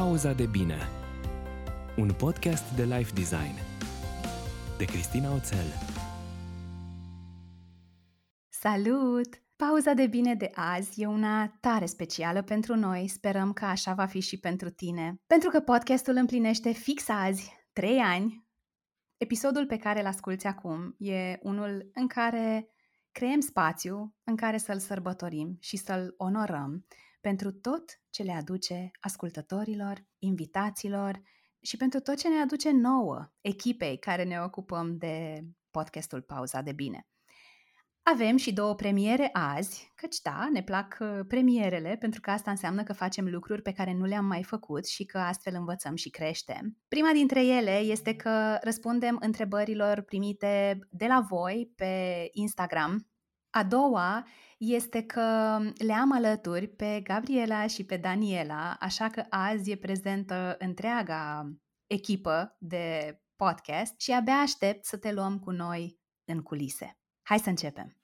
Pauza de bine. Un podcast de life design. De Cristina Oțel. Salut! Pauza de bine de azi e una tare specială pentru noi, sperăm că așa va fi și pentru tine. Pentru că podcastul împlinește fix azi 3 ani, episodul pe care îl asculți acum e unul în care creăm spațiu în care să-l sărbătorim și să-l onorăm pentru tot ce le aduce ascultătorilor, invitaților și pentru tot ce ne aduce nouă, echipei care ne ocupăm de podcastul Pauza de Bine. Avem și două premiere azi, căci da, ne plac uh, premierele, pentru că asta înseamnă că facem lucruri pe care nu le-am mai făcut și că astfel învățăm și creștem. Prima dintre ele este că răspundem întrebărilor primite de la voi pe Instagram. A doua este că le am alături pe Gabriela și pe Daniela, așa că azi e prezentă întreaga echipă de podcast și abia aștept să te luăm cu noi în culise. Hai să începem!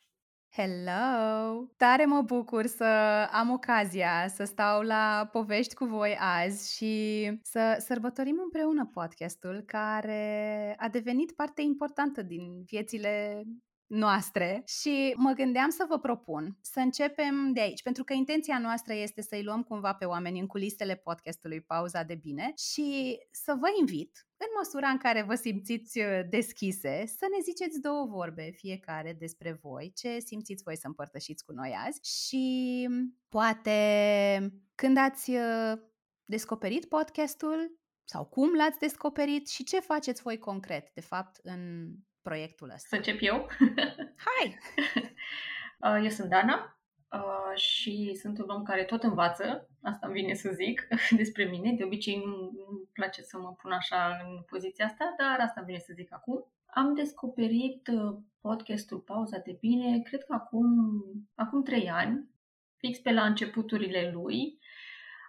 Hello! Tare mă bucur să am ocazia să stau la povești cu voi azi și să sărbătorim împreună podcastul care a devenit parte importantă din viețile noastre și mă gândeam să vă propun să începem de aici, pentru că intenția noastră este să-i luăm cumva pe oameni în culisele podcastului Pauza de Bine și să vă invit, în măsura în care vă simțiți uh, deschise, să ne ziceți două vorbe fiecare despre voi, ce simțiți voi să împărtășiți cu noi azi și poate când ați uh, descoperit podcastul sau cum l-ați descoperit și ce faceți voi concret, de fapt, în proiectul ăsta? Să încep eu? Hai! Uh, eu sunt Dana uh, și sunt un om care tot învață, asta îmi vine să zic despre mine. De obicei nu-mi place să mă pun așa în poziția asta, dar asta îmi vine să zic acum. Am descoperit uh, podcastul Pauza de Bine, cred că acum, acum trei ani, fix pe la începuturile lui.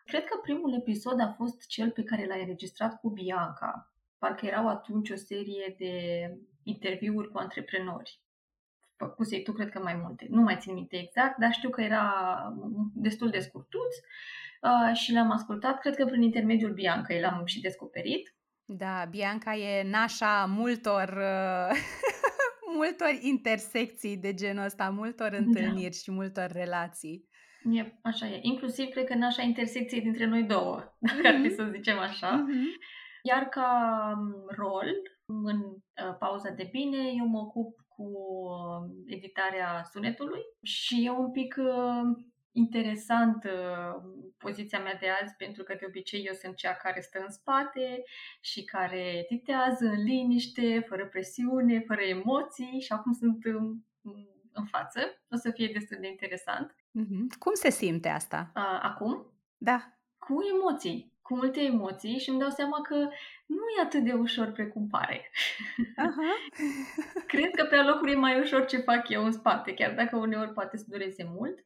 Cred că primul episod a fost cel pe care l-ai înregistrat cu Bianca. Parcă erau atunci o serie de interviuri cu antreprenori. Făcusei tu, cred că mai multe. Nu mai țin minte exact, dar știu că era destul de scurtuț uh, și l-am ascultat. Cred că prin intermediul Bianca l-am și descoperit. Da, Bianca e nașa multor, uh, multor intersecții de genul ăsta, multor da. întâlniri da. și multor relații. E, așa e. Inclusiv, cred că nașa intersecției dintre noi două, dacă mm-hmm. ar fi să zicem așa. Mm-hmm. Iar ca um, rol, în uh, pauza de bine, eu mă ocup cu uh, editarea sunetului și e un pic uh, interesant poziția mea de azi pentru că de obicei eu sunt cea care stă în spate și care editează în liniște, fără presiune, fără emoții și acum sunt în, în față. O să fie destul de interesant. Mm-hmm. Cum se simte asta? acum? Da. Cu emoții cu multe emoții și îmi dau seama că nu e atât de ușor precum pare. Uh-huh. Cred că pe alocuri e mai ușor ce fac eu în spate, chiar dacă uneori poate să dureze mult,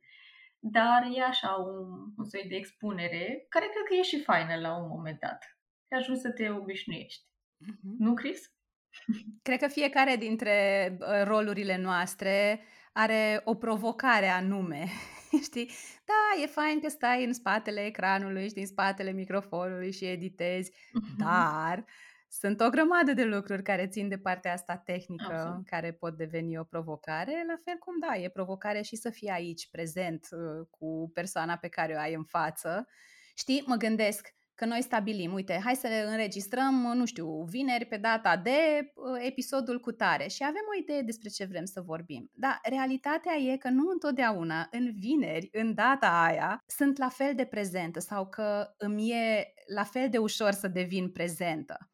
dar e așa un, un soi de expunere, care cred că e și faină la un moment dat. Te ajungi să te obișnuiești. Uh-huh. Nu, Chris? Cred că fiecare dintre uh, rolurile noastre are o provocare anume știi? Da, e fain că stai în spatele ecranului, și în spatele microfonului și editezi, uh-huh. dar sunt o grămadă de lucruri care țin de partea asta tehnică, Absolut. care pot deveni o provocare, la fel cum da, e provocare și să fii aici, prezent, uh, cu persoana pe care o ai în față. Știi, mă gândesc, că noi stabilim, uite, hai să le înregistrăm, nu știu, vineri pe data de uh, episodul cu tare și avem o idee despre ce vrem să vorbim. Dar realitatea e că nu întotdeauna în vineri, în data aia, sunt la fel de prezentă sau că îmi e la fel de ușor să devin prezentă.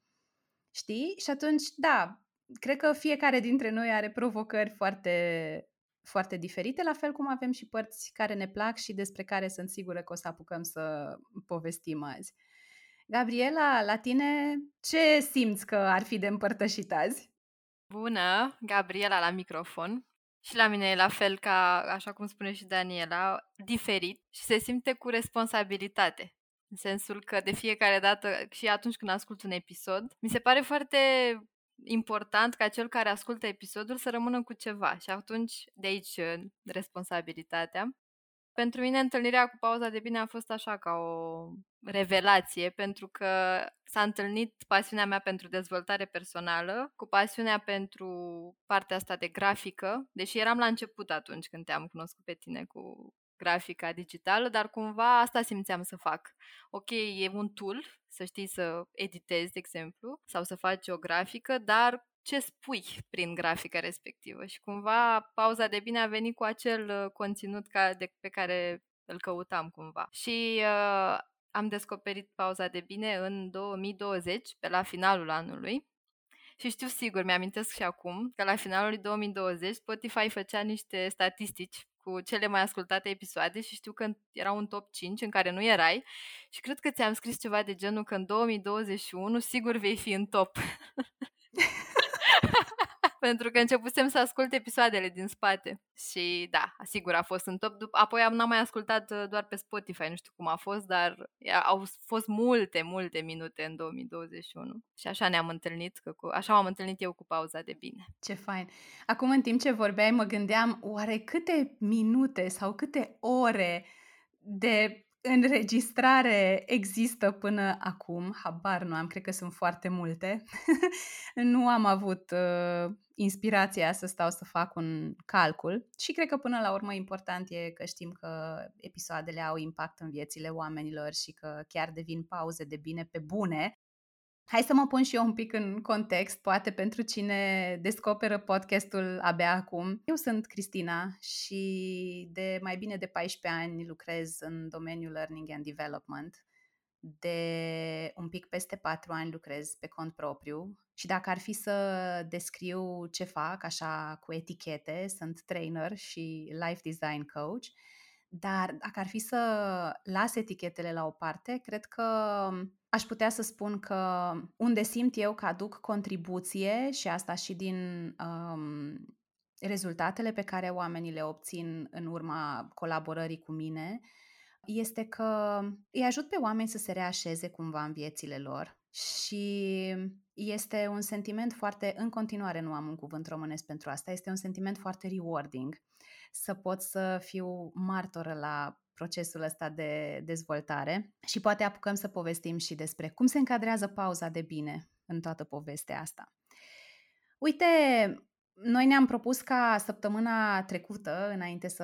Știi? Și atunci, da, cred că fiecare dintre noi are provocări foarte foarte diferite, la fel cum avem și părți care ne plac și despre care sunt sigură că o să apucăm să povestim azi. Gabriela, la tine ce simți că ar fi de împărtășit azi? Bună, Gabriela la microfon. Și la mine e la fel ca, așa cum spune și Daniela, diferit și se simte cu responsabilitate. În sensul că de fiecare dată și atunci când ascult un episod, mi se pare foarte important ca cel care ascultă episodul să rămână cu ceva și atunci de aici responsabilitatea. Pentru mine întâlnirea cu pauza de bine a fost așa ca o revelație, pentru că s-a întâlnit pasiunea mea pentru dezvoltare personală cu pasiunea pentru partea asta de grafică, deși eram la început atunci când te-am cunoscut pe tine cu grafica digitală, dar cumva asta simțeam să fac. Ok, e un tool, să știi să editezi, de exemplu, sau să faci o grafică, dar ce spui prin grafica respectivă și cumva pauza de bine a venit cu acel uh, conținut ca de, pe care îl căutam cumva. Și uh, am descoperit pauza de bine în 2020, pe la finalul anului. Și știu sigur, mi-amintesc și acum, că la finalul lui 2020 Spotify făcea niște statistici cu cele mai ascultate episoade și știu că era un top 5 în care nu erai și cred că ți-am scris ceva de genul că în 2021 sigur vei fi în top. Pentru că începusem să ascult episoadele din spate. Și da, sigur a fost în top. Apoi am n-am mai ascultat uh, doar pe Spotify, nu știu cum a fost, dar au fost multe, multe minute în 2021. Și așa ne-am întâlnit, că cu, așa m-am întâlnit eu cu pauza de bine. Ce fain! Acum, în timp ce vorbeai, mă gândeam, oare câte minute sau câte ore de înregistrare există până acum, habar nu am, cred că sunt foarte multe. nu am avut uh, inspirația să stau să fac un calcul și cred că până la urmă important e că știm că episoadele au impact în viețile oamenilor și că chiar devin pauze de bine pe bune Hai să mă pun și eu un pic în context, poate pentru cine descoperă podcastul abia acum. Eu sunt Cristina și de mai bine de 14 ani lucrez în domeniul Learning and Development. De un pic peste 4 ani lucrez pe cont propriu și dacă ar fi să descriu ce fac așa cu etichete, sunt trainer și life design coach. Dar dacă ar fi să las etichetele la o parte, cred că aș putea să spun că unde simt eu că aduc contribuție și asta și din um, rezultatele pe care oamenii le obțin în urma colaborării cu mine, este că îi ajut pe oameni să se reașeze cumva în viețile lor și este un sentiment foarte, în continuare nu am un cuvânt românesc pentru asta, este un sentiment foarte rewarding să pot să fiu martoră la procesul ăsta de dezvoltare și poate apucăm să povestim și despre cum se încadrează pauza de bine în toată povestea asta. Uite, noi ne-am propus ca săptămâna trecută, înainte să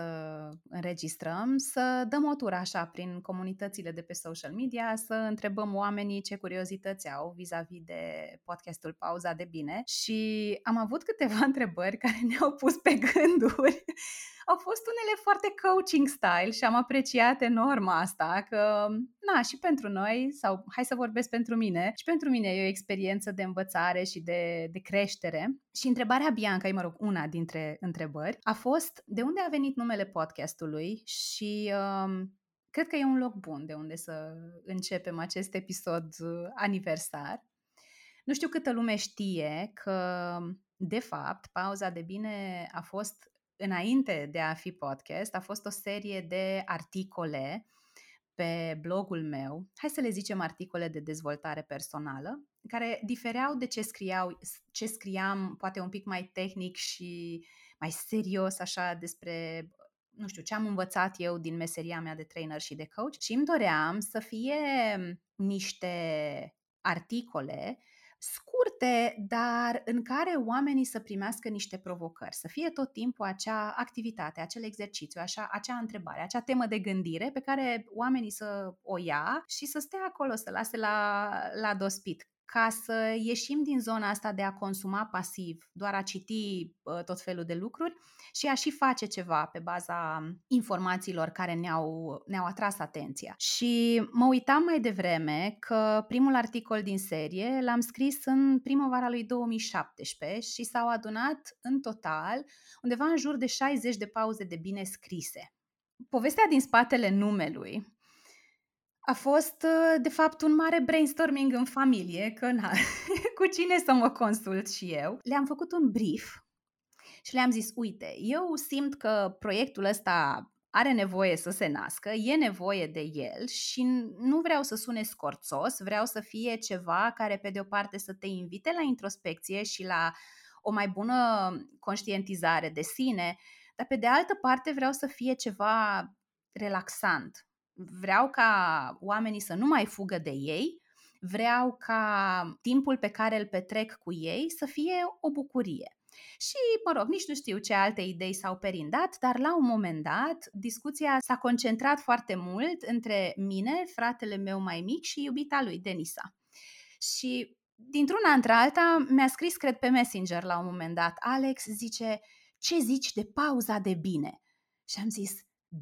înregistrăm, să dăm o tură așa prin comunitățile de pe social media, să întrebăm oamenii ce curiozități au vis-a-vis de podcastul Pauza de Bine. Și am avut câteva întrebări care ne-au pus pe gânduri au fost unele foarte coaching style și am apreciat enorm asta, că, na, și pentru noi, sau hai să vorbesc pentru mine, și pentru mine e o experiență de învățare și de, de creștere. Și întrebarea Bianca, mă rog, una dintre întrebări, a fost de unde a venit numele podcastului și um, cred că e un loc bun de unde să începem acest episod uh, aniversar. Nu știu câtă lume știe că, de fapt, pauza de bine a fost înainte de a fi podcast, a fost o serie de articole pe blogul meu, hai să le zicem articole de dezvoltare personală, care difereau de ce scriau, ce scriam poate un pic mai tehnic și mai serios așa despre nu știu, ce am învățat eu din meseria mea de trainer și de coach. Și îmi doream să fie niște articole scurte, dar în care oamenii să primească niște provocări, să fie tot timpul acea activitate, acel exercițiu, așa, acea întrebare, acea temă de gândire pe care oamenii să o ia și să stea acolo, să lase la, la dospit ca să ieșim din zona asta de a consuma pasiv, doar a citi uh, tot felul de lucruri și a și face ceva pe baza informațiilor care ne-au, ne-au atras atenția. Și mă uitam mai devreme că primul articol din serie l-am scris în primăvara lui 2017 și s-au adunat în total undeva în jur de 60 de pauze de bine scrise. Povestea din spatele numelui a fost, uh, de fapt, un mare brainstorming în familie, că na, cu cine să mă consult și eu. Le-am făcut un brief și le-am zis, uite, eu simt că proiectul ăsta are nevoie să se nască, e nevoie de el și nu vreau să sune scorțos, vreau să fie ceva care, pe de o parte, să te invite la introspecție și la o mai bună conștientizare de sine, dar pe de altă parte vreau să fie ceva relaxant. Vreau ca oamenii să nu mai fugă de ei, vreau ca timpul pe care îl petrec cu ei să fie o bucurie. Și, mă rog, nici nu știu ce alte idei s-au perindat, dar la un moment dat discuția s-a concentrat foarte mult între mine, fratele meu mai mic și iubita lui, Denisa. Și dintr-una într-alta mi-a scris, cred, pe Messenger la un moment dat, Alex zice, ce zici de pauza de bine? Și am zis,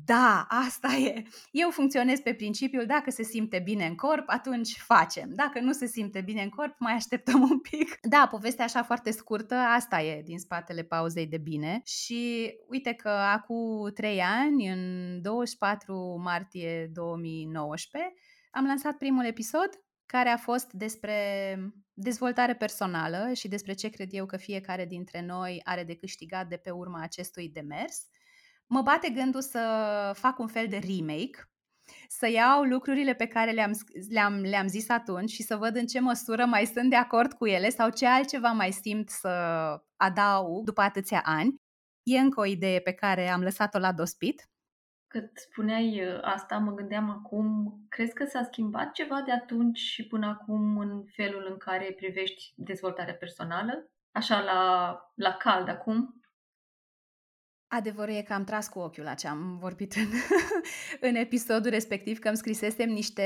da, asta e. Eu funcționez pe principiul dacă se simte bine în corp, atunci facem. Dacă nu se simte bine în corp, mai așteptăm un pic. Da, povestea așa foarte scurtă, asta e din spatele pauzei de bine. Și uite că acum trei ani, în 24 martie 2019, am lansat primul episod care a fost despre dezvoltare personală și despre ce cred eu că fiecare dintre noi are de câștigat de pe urma acestui demers mă bate gândul să fac un fel de remake, să iau lucrurile pe care le-am, le-am, le-am zis atunci și să văd în ce măsură mai sunt de acord cu ele sau ce altceva mai simt să adaug după atâția ani. E încă o idee pe care am lăsat-o la dospit. Cât spuneai uh, asta, mă gândeam acum, crezi că s-a schimbat ceva de atunci și până acum în felul în care privești dezvoltarea personală? Așa la, la cald acum? Adevărul e că am tras cu ochiul la ce am vorbit în, în episodul respectiv, că îmi scrisesem niște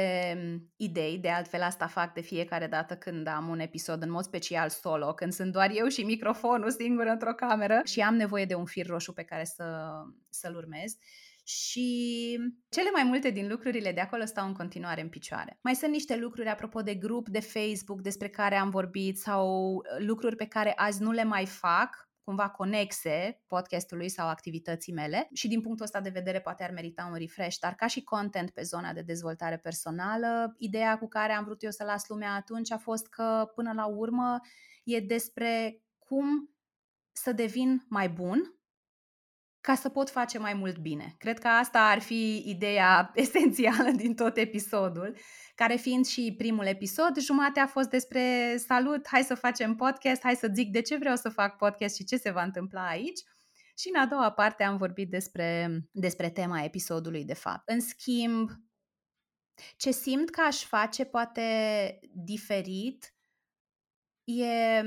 idei, de altfel asta fac de fiecare dată când am un episod în mod special solo, când sunt doar eu și microfonul singur într-o cameră și am nevoie de un fir roșu pe care să, să-l urmez. Și cele mai multe din lucrurile de acolo stau în continuare în picioare. Mai sunt niște lucruri apropo de grup de Facebook despre care am vorbit sau lucruri pe care azi nu le mai fac, cumva conexe podcastului sau activității mele și din punctul ăsta de vedere poate ar merita un refresh, dar ca și content pe zona de dezvoltare personală, ideea cu care am vrut eu să las lumea atunci a fost că până la urmă e despre cum să devin mai bun ca să pot face mai mult bine. Cred că asta ar fi ideea esențială din tot episodul care fiind și primul episod, jumate a fost despre salut, hai să facem podcast, hai să zic de ce vreau să fac podcast și ce se va întâmpla aici. Și în a doua parte am vorbit despre, despre tema episodului de fapt. În schimb, ce simt că aș face poate diferit e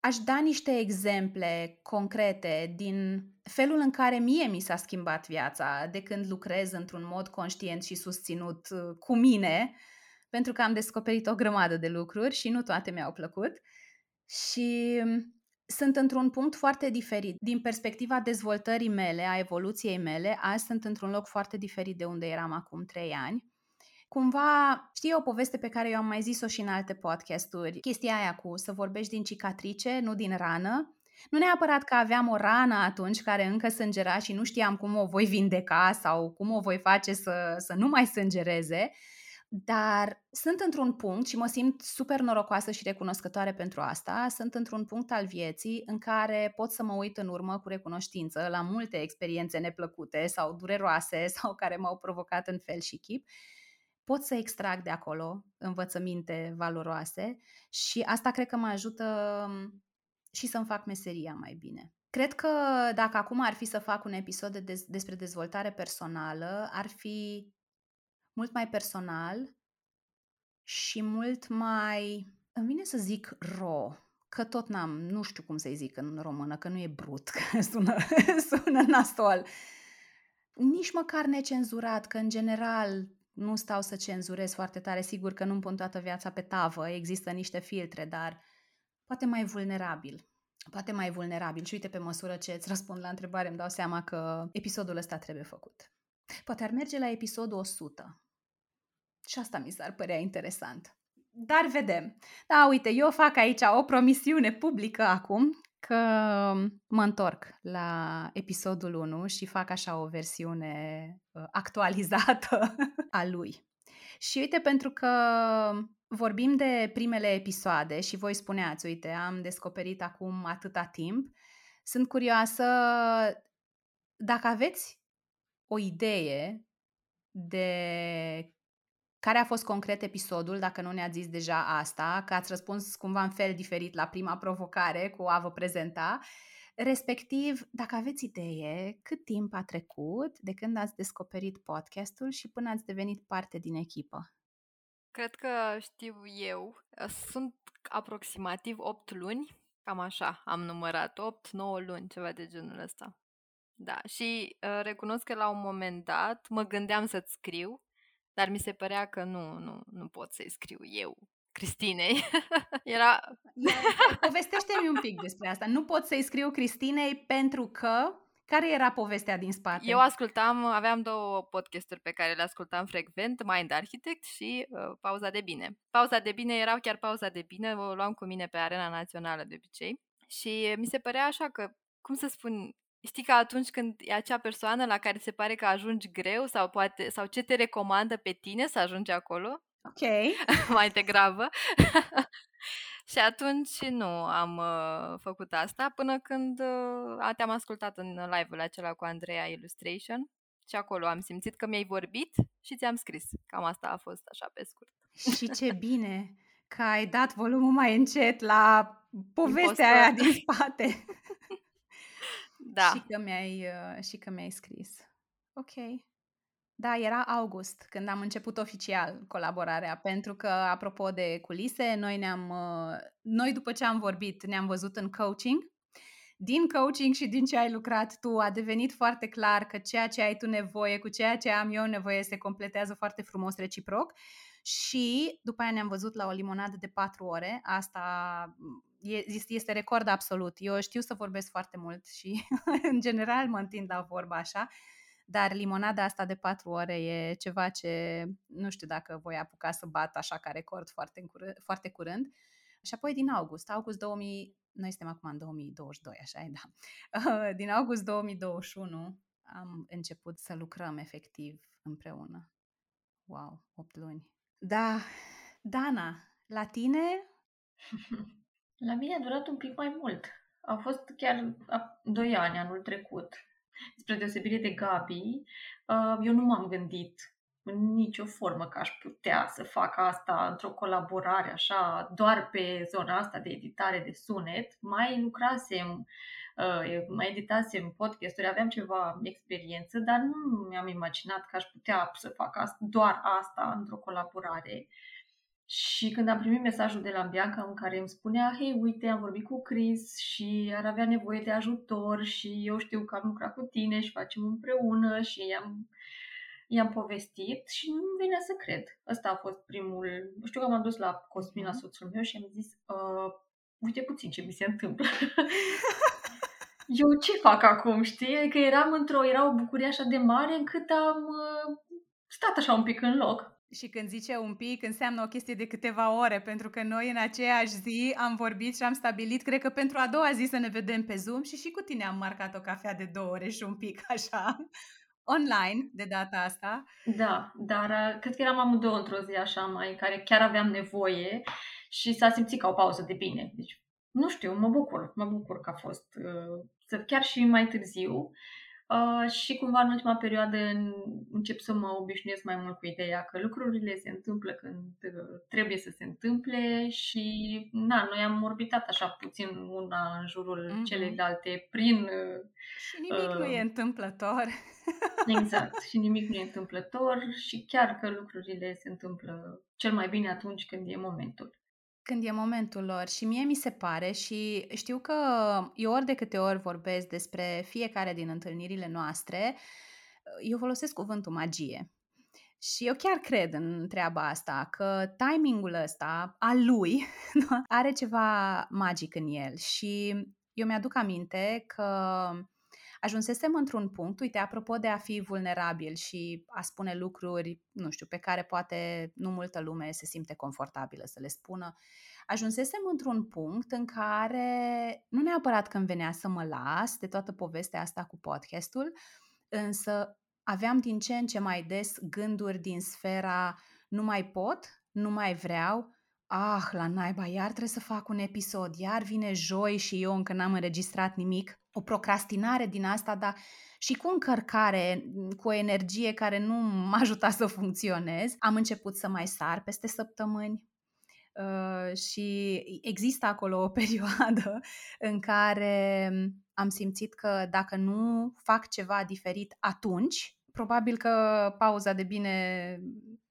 aș da niște exemple concrete din felul în care mie mi s-a schimbat viața de când lucrez într-un mod conștient și susținut uh, cu mine, pentru că am descoperit o grămadă de lucruri și nu toate mi-au plăcut. Și um, sunt într-un punct foarte diferit. Din perspectiva dezvoltării mele, a evoluției mele, azi sunt într-un loc foarte diferit de unde eram acum trei ani cumva, știi o poveste pe care eu am mai zis-o și în alte podcasturi, chestia aia cu să vorbești din cicatrice, nu din rană. Nu neapărat că aveam o rană atunci care încă sângera și nu știam cum o voi vindeca sau cum o voi face să, să nu mai sângereze, dar sunt într-un punct și mă simt super norocoasă și recunoscătoare pentru asta, sunt într-un punct al vieții în care pot să mă uit în urmă cu recunoștință la multe experiențe neplăcute sau dureroase sau care m-au provocat în fel și chip. Pot să extrag de acolo învățăminte valoroase și asta cred că mă ajută mm, și să-mi fac meseria mai bine. Cred că dacă acum ar fi să fac un episod de des- despre dezvoltare personală, ar fi mult mai personal și mult mai, îmi vine să zic ro, că tot n-am, nu știu cum să-i zic în română, că nu e brut, că sună, sună nasol. Nici măcar necenzurat, că în general nu stau să cenzurez foarte tare, sigur că nu-mi pun toată viața pe tavă, există niște filtre, dar poate mai vulnerabil. Poate mai vulnerabil. Și uite, pe măsură ce îți răspund la întrebare, îmi dau seama că episodul ăsta trebuie făcut. Poate ar merge la episodul 100. Și asta mi s-ar părea interesant. Dar vedem. Da, uite, eu fac aici o promisiune publică acum că mă întorc la episodul 1 și fac așa o versiune uh, actualizată a lui. Și uite, pentru că vorbim de primele episoade și voi spuneați, uite, am descoperit acum atâta timp, sunt curioasă dacă aveți o idee de care a fost concret episodul, dacă nu ne-ați zis deja asta, că ați răspuns cumva în fel diferit la prima provocare cu a vă prezenta, Respectiv, dacă aveți idee, cât timp a trecut de când ați descoperit podcastul și până ați devenit parte din echipă? Cred că știu eu. Sunt aproximativ 8 luni, cam așa am numărat, 8-9 luni, ceva de genul ăsta. Da, și uh, recunosc că la un moment dat mă gândeam să-ți scriu, dar mi se părea că nu, nu, nu pot să-i scriu eu, Cristinei. Era... Povestește-mi un pic despre asta. Nu pot să-i scriu Cristinei pentru că... Care era povestea din spate? Eu ascultam, aveam două podcasturi pe care le ascultam frecvent, Mind Architect și uh, Pauza de Bine. Pauza de Bine era chiar pauza de bine, o luam cu mine pe arena națională de obicei și mi se părea așa că, cum să spun, Știi că atunci când e acea persoană la care se pare că ajungi greu sau poate sau ce te recomandă pe tine să ajungi acolo? Ok. Mai degrabă. și atunci nu am uh, făcut asta până când uh, te-am ascultat în live-ul acela cu Andreea Illustration și acolo am simțit că mi-ai vorbit și ți-am scris. Cam asta a fost așa pe scurt. Și ce bine că ai dat volumul mai încet la povestea aia din spate. Da. Și că mi-ai, uh, și că mi-ai scris. Ok. Da, era august când am început oficial colaborarea, pentru că, apropo de culise, noi ne-am, uh, noi după ce am vorbit, ne-am văzut în coaching. Din coaching și din ce ai lucrat tu, a devenit foarte clar că ceea ce ai tu nevoie cu ceea ce am eu nevoie se completează foarte frumos reciproc și după aia ne-am văzut la o limonadă de patru ore. Asta este record absolut. Eu știu să vorbesc foarte mult și în general mă întind la vorba așa, dar limonada asta de patru ore e ceva ce nu știu dacă voi apuca să bat așa ca record foarte, curând, foarte curând. Și apoi din august, august 2000, noi suntem acum în 2022, așa e, da. Din august 2021 am început să lucrăm efectiv împreună. Wow, 8 luni. Da, Dana, la tine? La mine a durat un pic mai mult. Au fost chiar doi ani anul trecut. Spre deosebire de Gabi, uh, eu nu m-am gândit în nicio formă că aș putea să fac asta într-o colaborare așa, doar pe zona asta de editare de sunet. Mai lucrasem, uh, mai editasem podcasturi, aveam ceva experiență, dar nu mi-am imaginat că aș putea să fac asta, doar asta într-o colaborare. Și când am primit mesajul de la Bianca în care îmi spunea, hei, uite, am vorbit cu Chris și ar avea nevoie de ajutor și eu știu că am lucrat cu tine și facem împreună și i-am, i-am povestit și nu vine să cred. Ăsta a fost primul... Știu că m-am dus la Cosmina, mhm. soțul meu, și am zis, uh, uite puțin ce mi se întâmplă. eu ce fac acum, știi? Adică eram într-o, era o bucurie așa de mare încât am uh, stat așa un pic în loc și când zice un pic, înseamnă o chestie de câteva ore, pentru că noi în aceeași zi am vorbit și am stabilit, cred că pentru a doua zi să ne vedem pe Zoom și și cu tine am marcat o cafea de două ore și un pic așa, online de data asta. Da, dar uh, cred că eram amândouă într-o zi așa mai, în care chiar aveam nevoie și s-a simțit ca o pauză de bine. Deci, nu știu, mă bucur, mă bucur că a fost uh, chiar și mai târziu. Uh, Uh, și cumva în ultima perioadă încep să mă obișnuiesc mai mult cu ideea că lucrurile se întâmplă când uh, trebuie să se întâmple și na, noi am orbitat așa puțin una în jurul mm-hmm. celeilalte prin... Uh, și nimic uh, nu e întâmplător. Exact, și nimic nu e întâmplător și chiar că lucrurile se întâmplă cel mai bine atunci când e momentul când e momentul lor. Și mie mi se pare și știu că eu ori de câte ori vorbesc despre fiecare din întâlnirile noastre, eu folosesc cuvântul magie. Și eu chiar cred în treaba asta, că timingul ăsta al lui are ceva magic în el. Și eu mi-aduc aminte că ajunsesem într-un punct, uite, apropo de a fi vulnerabil și a spune lucruri, nu știu, pe care poate nu multă lume se simte confortabilă să le spună, ajunsesem într-un punct în care, nu neapărat când venea să mă las de toată povestea asta cu podcastul, însă aveam din ce în ce mai des gânduri din sfera nu mai pot, nu mai vreau, ah, la naiba, iar trebuie să fac un episod, iar vine joi și eu încă n-am înregistrat nimic o procrastinare din asta, dar și cu încărcare, cu o energie care nu m-a ajutat să funcționez, am început să mai sar peste săptămâni, uh, și există acolo o perioadă în care am simțit că dacă nu fac ceva diferit atunci, probabil că pauza de bine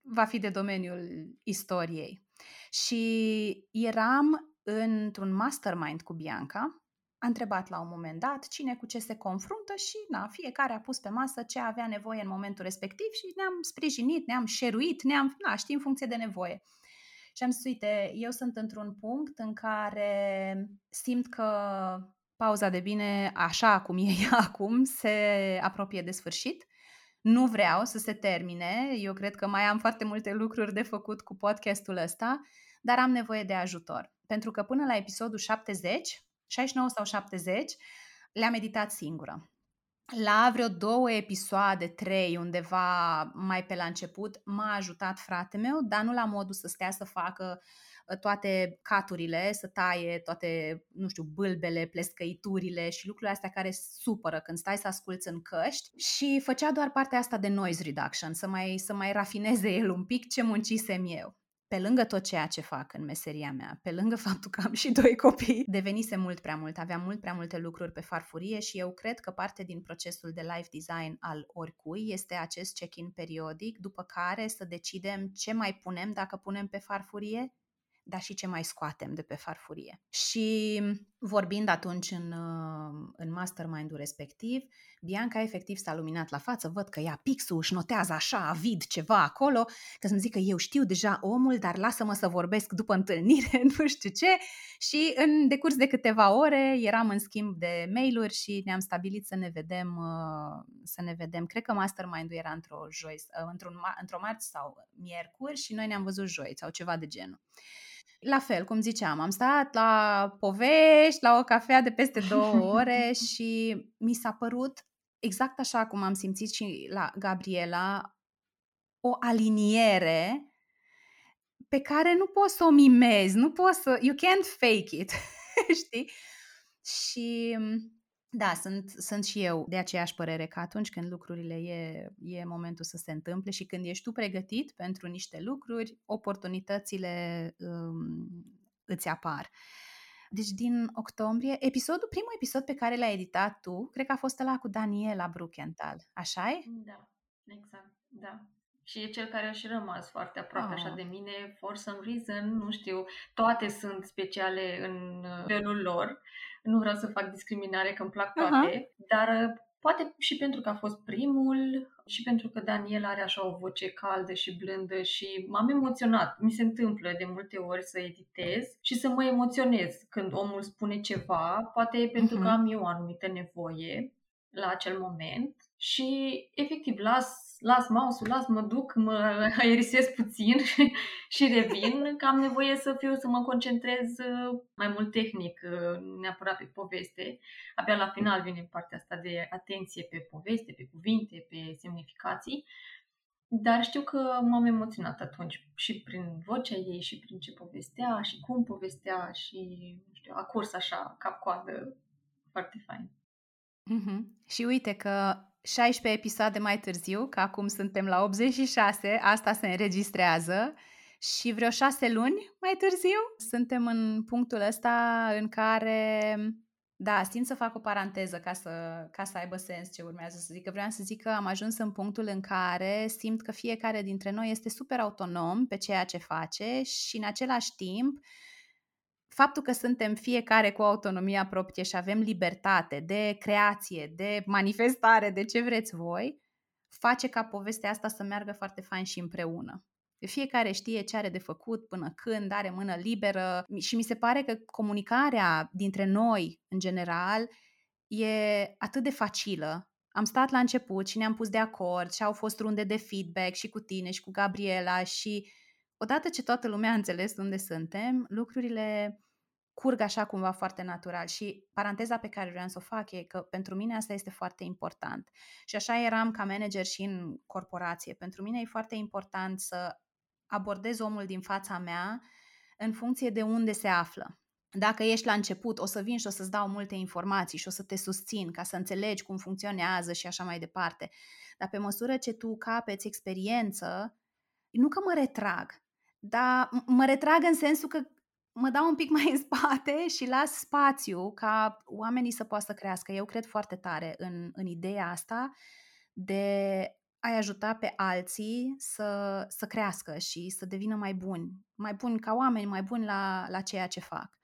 va fi de domeniul istoriei. Și eram într-un mastermind cu Bianca, a întrebat la un moment dat cine cu ce se confruntă și na, fiecare a pus pe masă ce avea nevoie în momentul respectiv și ne-am sprijinit, ne-am șeruit, ne-am, na, știi, în funcție de nevoie. Și am zis, uite, eu sunt într-un punct în care simt că pauza de bine, așa cum e ea acum, se apropie de sfârșit. Nu vreau să se termine, eu cred că mai am foarte multe lucruri de făcut cu podcastul ăsta, dar am nevoie de ajutor. Pentru că până la episodul 70, 69 sau 70, le-am meditat singură. La vreo două episoade, trei, undeva mai pe la început, m-a ajutat frate meu, dar nu la modul să stea să facă ă, toate caturile, să taie toate, nu știu, bâlbele, plescăiturile și lucrurile astea care supără când stai să asculți în căști și făcea doar partea asta de noise reduction, să mai, să mai rafineze el un pic ce muncisem eu pe lângă tot ceea ce fac în meseria mea, pe lângă faptul că am și doi copii, devenise mult prea mult, aveam mult prea multe lucruri pe farfurie și eu cred că parte din procesul de life design al oricui este acest check-in periodic, după care să decidem ce mai punem dacă punem pe farfurie dar și ce mai scoatem de pe farfurie. Și vorbind atunci în, uh, în mastermind-ul respectiv, Bianca efectiv s-a luminat la față, văd că ia pixul, își notează așa, avid ceva acolo, că să-mi zică eu știu deja omul, dar lasă-mă să vorbesc după întâlnire, nu știu ce. Și în decurs de câteva ore eram în schimb de mail-uri și ne-am stabilit să ne vedem, uh, să ne vedem. Cred că mastermind-ul era într-o joi, uh, într-un, într-o marți sau miercuri și noi ne-am văzut joi sau ceva de genul. La fel, cum ziceam, am stat la povești, la o cafea de peste două ore și mi s-a părut exact așa cum am simțit și la Gabriela, o aliniere pe care nu poți să o mimezi, nu poți să, you can't fake it, știi? Și da, sunt, sunt și eu de aceeași părere că atunci când lucrurile e, e momentul să se întâmple și când ești tu pregătit pentru niște lucruri, oportunitățile um, îți apar. Deci din octombrie, episodul, primul episod pe care l-ai editat tu, cred că a fost ăla cu Daniela Bruckenthal, așa e? Da, exact, da. Și e cel care a și rămas foarte aproape oh. așa de mine, for some reason, nu știu, toate sunt speciale în uh, felul lor nu vreau să fac discriminare, că îmi plac toate, uh-huh. dar uh, poate și pentru că a fost primul și pentru că Daniel are așa o voce caldă și blândă și m-am emoționat. Mi se întâmplă de multe ori să editez și să mă emoționez când omul spune ceva, poate pentru uh-huh. că am eu o anumită nevoie la acel moment și efectiv las las mouse-ul, las, mă duc, mă aerisez puțin și revin, că am nevoie să fiu, să mă concentrez uh, mai mult tehnic, uh, neapărat pe poveste. Abia la final vine partea asta de atenție pe poveste, pe cuvinte, pe semnificații. Dar știu că m-am emoționat atunci și prin vocea ei și prin ce povestea și cum povestea și, nu știu, a curs așa, cap-coadă, foarte fain. Mm-hmm. Și uite că 16 episoade mai târziu, că acum suntem la 86, asta se înregistrează, și vreo 6 luni mai târziu suntem în punctul ăsta în care, da, simt să fac o paranteză ca să, ca să aibă sens ce urmează să zic. Că vreau să zic că am ajuns în punctul în care simt că fiecare dintre noi este super autonom pe ceea ce face și în același timp faptul că suntem fiecare cu autonomia proprie și avem libertate de creație, de manifestare, de ce vreți voi, face ca povestea asta să meargă foarte fain și împreună. Fiecare știe ce are de făcut, până când, are mână liberă și mi se pare că comunicarea dintre noi, în general, e atât de facilă. Am stat la început și ne-am pus de acord și au fost runde de feedback și cu tine și cu Gabriela și odată ce toată lumea a înțeles unde suntem, lucrurile curg așa cumva foarte natural. Și paranteza pe care vreau să o fac e că pentru mine asta este foarte important. Și așa eram ca manager și în corporație. Pentru mine e foarte important să abordez omul din fața mea în funcție de unde se află. Dacă ești la început, o să vin și o să-ți dau multe informații și o să te susțin ca să înțelegi cum funcționează și așa mai departe. Dar pe măsură ce tu capeți experiență, nu că mă retrag, dar mă retrag în sensul că mă dau un pic mai în spate și las spațiu ca oamenii să poată să crească. Eu cred foarte tare în, în ideea asta de a ajuta pe alții să, să crească și să devină mai buni, mai buni ca oameni, mai buni la, la ceea ce fac.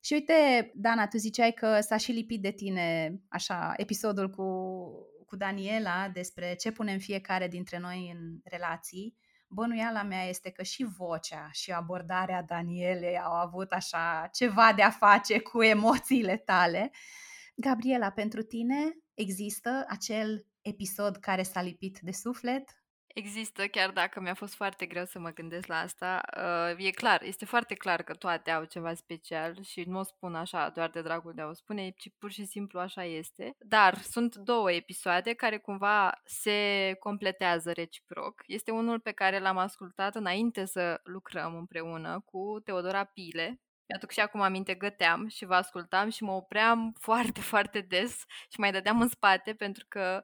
Și uite, Dana, tu ziceai că s-a și lipit de tine așa episodul cu, cu Daniela despre ce punem fiecare dintre noi în relații. Bănuiala mea este că și vocea și abordarea Danielei au avut așa ceva de a face cu emoțiile tale. Gabriela, pentru tine există acel episod care s-a lipit de suflet? Există, chiar dacă mi-a fost foarte greu să mă gândesc la asta. Uh, e clar, este foarte clar că toate au ceva special și nu o spun așa doar de dragul de a o spune, ci pur și simplu așa este. Dar sunt două episoade care cumva se completează reciproc. Este unul pe care l-am ascultat înainte să lucrăm împreună cu Teodora Pile, mi-aduc și acum aminte, găteam și vă ascultam și mă opream foarte, foarte des și mai dădeam în spate pentru că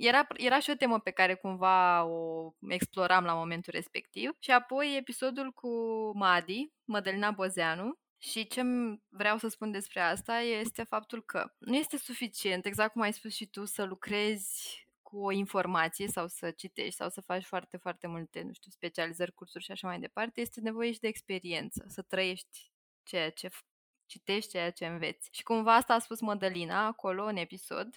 era, era și o temă pe care cumva o exploram la momentul respectiv. Și apoi episodul cu Madi, Mădălina Bozeanu, și ce vreau să spun despre asta este faptul că nu este suficient, exact cum ai spus și tu, să lucrezi cu o informație sau să citești sau să faci foarte, foarte multe, nu știu, specializări, cursuri și așa mai departe, este nevoie și de experiență, să trăiești ceea ce citești, ceea ce înveți. Și cumva asta a spus Mădălina acolo în episod,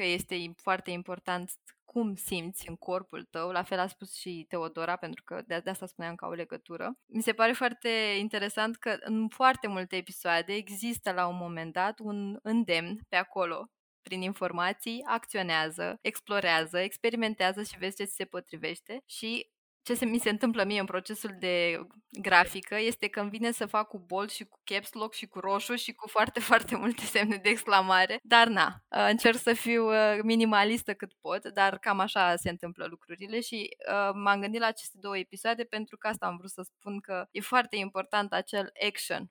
că este foarte important cum simți în corpul tău, la fel a spus și Teodora, pentru că de, de asta spuneam ca o legătură. Mi se pare foarte interesant că în foarte multe episoade există la un moment dat un îndemn pe acolo, prin informații, acționează, explorează, experimentează și vezi ce ți se potrivește și ce se, mi se întâmplă mie în procesul de grafică este că îmi vine să fac cu bold și cu caps lock și cu roșu și cu foarte, foarte multe semne de exclamare, dar na, uh, încerc să fiu uh, minimalistă cât pot, dar cam așa se întâmplă lucrurile și uh, m-am gândit la aceste două episoade pentru că asta am vrut să spun că e foarte important acel action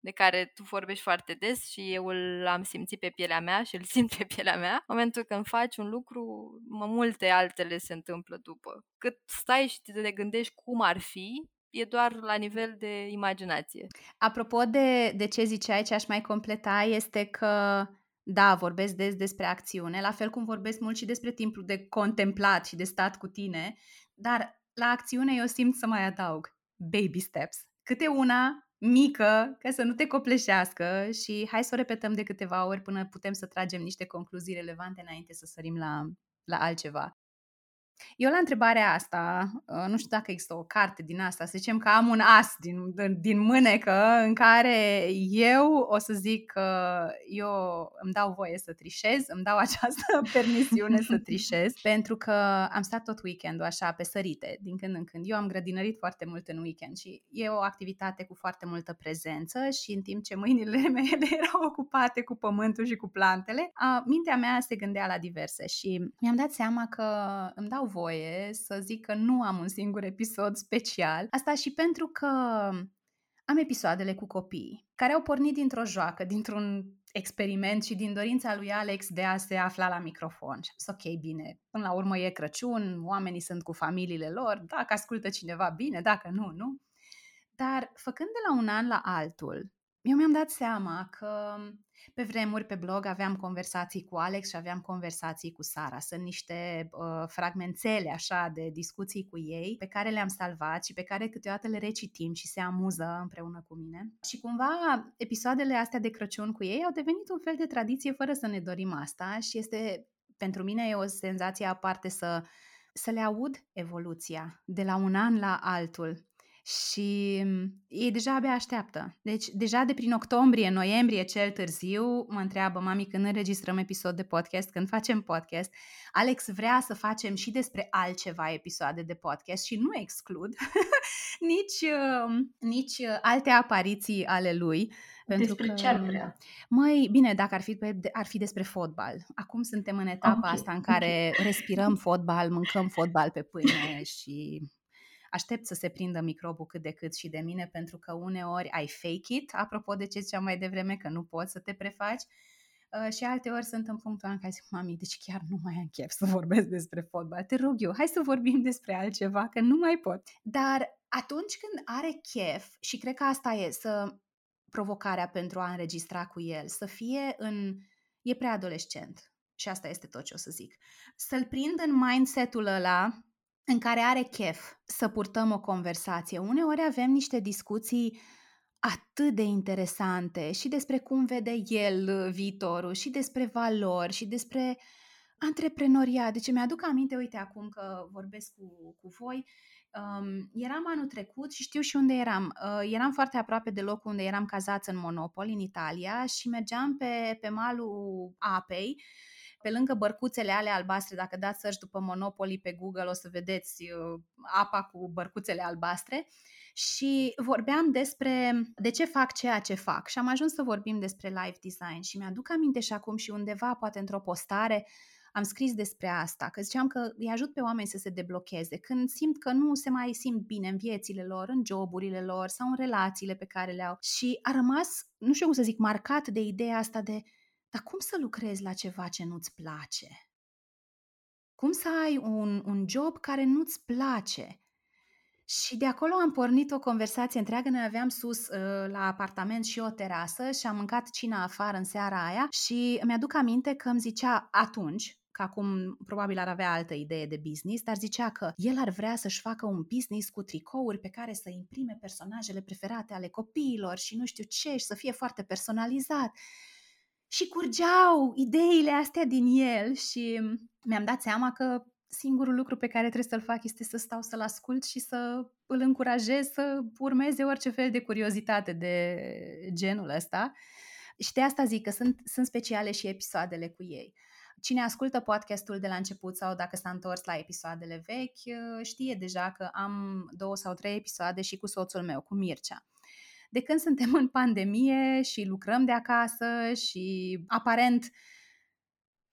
de care tu vorbești foarte des și eu l-am simțit pe pielea mea și îl simt pe pielea mea. În momentul când faci un lucru, mă, multe altele se întâmplă după. Cât stai și te gândești cum ar fi, e doar la nivel de imaginație. Apropo de, de ce ziceai, ce aș mai completa, este că da, vorbesc des despre acțiune, la fel cum vorbesc mult și despre timpul de contemplat și de stat cu tine, dar la acțiune eu simt să mai adaug baby steps. Câte una mică, ca să nu te copleșească și hai să o repetăm de câteva ori până putem să tragem niște concluzii relevante înainte să sărim la, la altceva. Eu la întrebarea asta, uh, nu știu dacă există o carte din asta, să zicem că am un as din, din mânecă în care eu o să zic că eu îmi dau voie să trișez, îmi dau această permisiune să trișez, pentru că am stat tot weekendul așa pe sărite, din când în când. Eu am grădinărit foarte mult în weekend și e o activitate cu foarte multă prezență și în timp ce mâinile mele erau ocupate cu pământul și cu plantele, mintea mea se gândea la diverse și mi-am dat seama că îmi dau voie să zic că nu am un singur episod special. Asta și pentru că am episoadele cu copii care au pornit dintr-o joacă, dintr-un experiment și din dorința lui Alex de a se afla la microfon. Și am zis, ok, bine, până la urmă e Crăciun, oamenii sunt cu familiile lor, dacă ascultă cineva bine, dacă nu, nu. Dar făcând de la un an la altul, eu mi-am dat seama că pe vremuri pe blog aveam conversații cu Alex și aveam conversații cu Sara. Sunt niște uh, fragmentele așa de discuții cu ei pe care le-am salvat și pe care câteodată le recitim și se amuză împreună cu mine. Și cumva episoadele astea de Crăciun cu ei au devenit un fel de tradiție fără să ne dorim asta și este pentru mine e o senzație aparte să să le aud evoluția de la un an la altul și mm, ei deja abia așteaptă. Deci, deja de prin octombrie, noiembrie, cel târziu, mă întreabă mami când înregistrăm episod de podcast, când facem podcast. Alex vrea să facem și despre altceva episoade de podcast și nu exclud nici, uh, nici uh, alte apariții ale lui. Pentru despre că, ce ar vrea? Măi, bine, dacă ar fi, ar fi despre fotbal. Acum suntem în etapa okay, asta în care okay. respirăm fotbal, mâncăm fotbal pe pâine și Aștept să se prindă microbul cât de cât și de mine, pentru că uneori ai fake it, apropo de ce ziceam mai devreme, că nu poți să te prefaci, Uh, și alte ori sunt în punctul în care zic, mami, deci chiar nu mai am chef să vorbesc despre fotbal. Te rog eu, hai să vorbim despre altceva, că nu mai pot. Dar atunci când are chef, și cred că asta e să provocarea pentru a înregistra cu el, să fie în... e preadolescent. Și asta este tot ce o să zic. Să-l prind în mindset-ul ăla în care are chef să purtăm o conversație. Uneori avem niște discuții atât de interesante și despre cum vede el viitorul, și despre valori, și despre antreprenoriat. Deci mi-aduc aminte, uite, acum că vorbesc cu, cu voi, um, eram anul trecut și știu și unde eram. Uh, eram foarte aproape de locul unde eram cazați în Monopol, în Italia, și mergeam pe, pe malul apei, pe lângă bărcuțele ale albastre, dacă dați search după Monopoly pe Google o să vedeți uh, apa cu bărcuțele albastre și vorbeam despre de ce fac ceea ce fac și am ajuns să vorbim despre life design și mi-aduc aminte și acum și undeva, poate într-o postare, am scris despre asta, că ziceam că îi ajut pe oameni să se deblocheze când simt că nu se mai simt bine în viețile lor, în joburile lor sau în relațiile pe care le au. Și a rămas, nu știu cum să zic, marcat de ideea asta de dar cum să lucrezi la ceva ce nu-ți place? Cum să ai un, un job care nu-ți place? Și de acolo am pornit o conversație întreagă. Noi aveam sus uh, la apartament și o terasă și am mâncat cina afară în seara aia și mi-aduc aminte că îmi zicea atunci, că acum probabil ar avea altă idee de business, dar zicea că el ar vrea să-și facă un business cu tricouri pe care să imprime personajele preferate ale copiilor și nu știu ce și să fie foarte personalizat. Și curgeau ideile astea din el și mi-am dat seama că singurul lucru pe care trebuie să-l fac este să stau să-l ascult și să îl încurajez să urmeze orice fel de curiozitate de genul ăsta. Și de asta zic că sunt, sunt speciale și episoadele cu ei. Cine ascultă podcastul de la început sau dacă s-a întors la episoadele vechi, știe deja că am două sau trei episoade și cu soțul meu, cu Mircea. De când suntem în pandemie și lucrăm de acasă și aparent uh,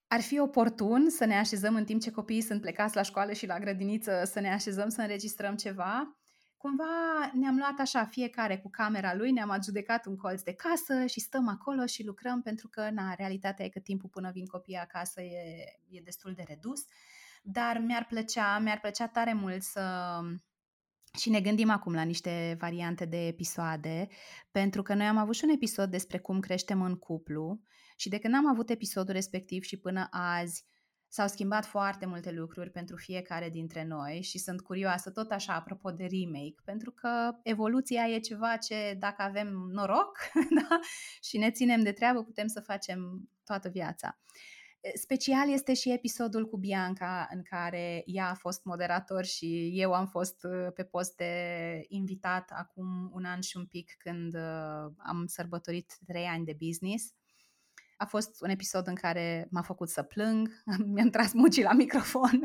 ar fi oportun să ne așezăm în timp ce copiii sunt plecați la școală și la grădiniță, să ne așezăm să înregistrăm ceva. Cumva ne-am luat așa fiecare cu camera lui, ne-am adjudecat un colț de casă și stăm acolo și lucrăm pentru că, na, realitatea e că timpul până vin copiii acasă e, e destul de redus. Dar mi-ar plăcea, mi-ar plăcea tare mult să, și ne gândim acum la niște variante de episoade, pentru că noi am avut și un episod despre cum creștem în cuplu și de când am avut episodul respectiv și până azi, s-au schimbat foarte multe lucruri pentru fiecare dintre noi și sunt curioasă tot așa apropo de remake, pentru că evoluția e ceva ce dacă avem noroc da? și ne ținem de treabă putem să facem toată viața. Special este și episodul cu Bianca în care ea a fost moderator și eu am fost uh, pe post de invitat acum un an și un pic când uh, am sărbătorit trei ani de business a fost un episod în care m-a făcut să plâng, mi-am tras mucii la microfon.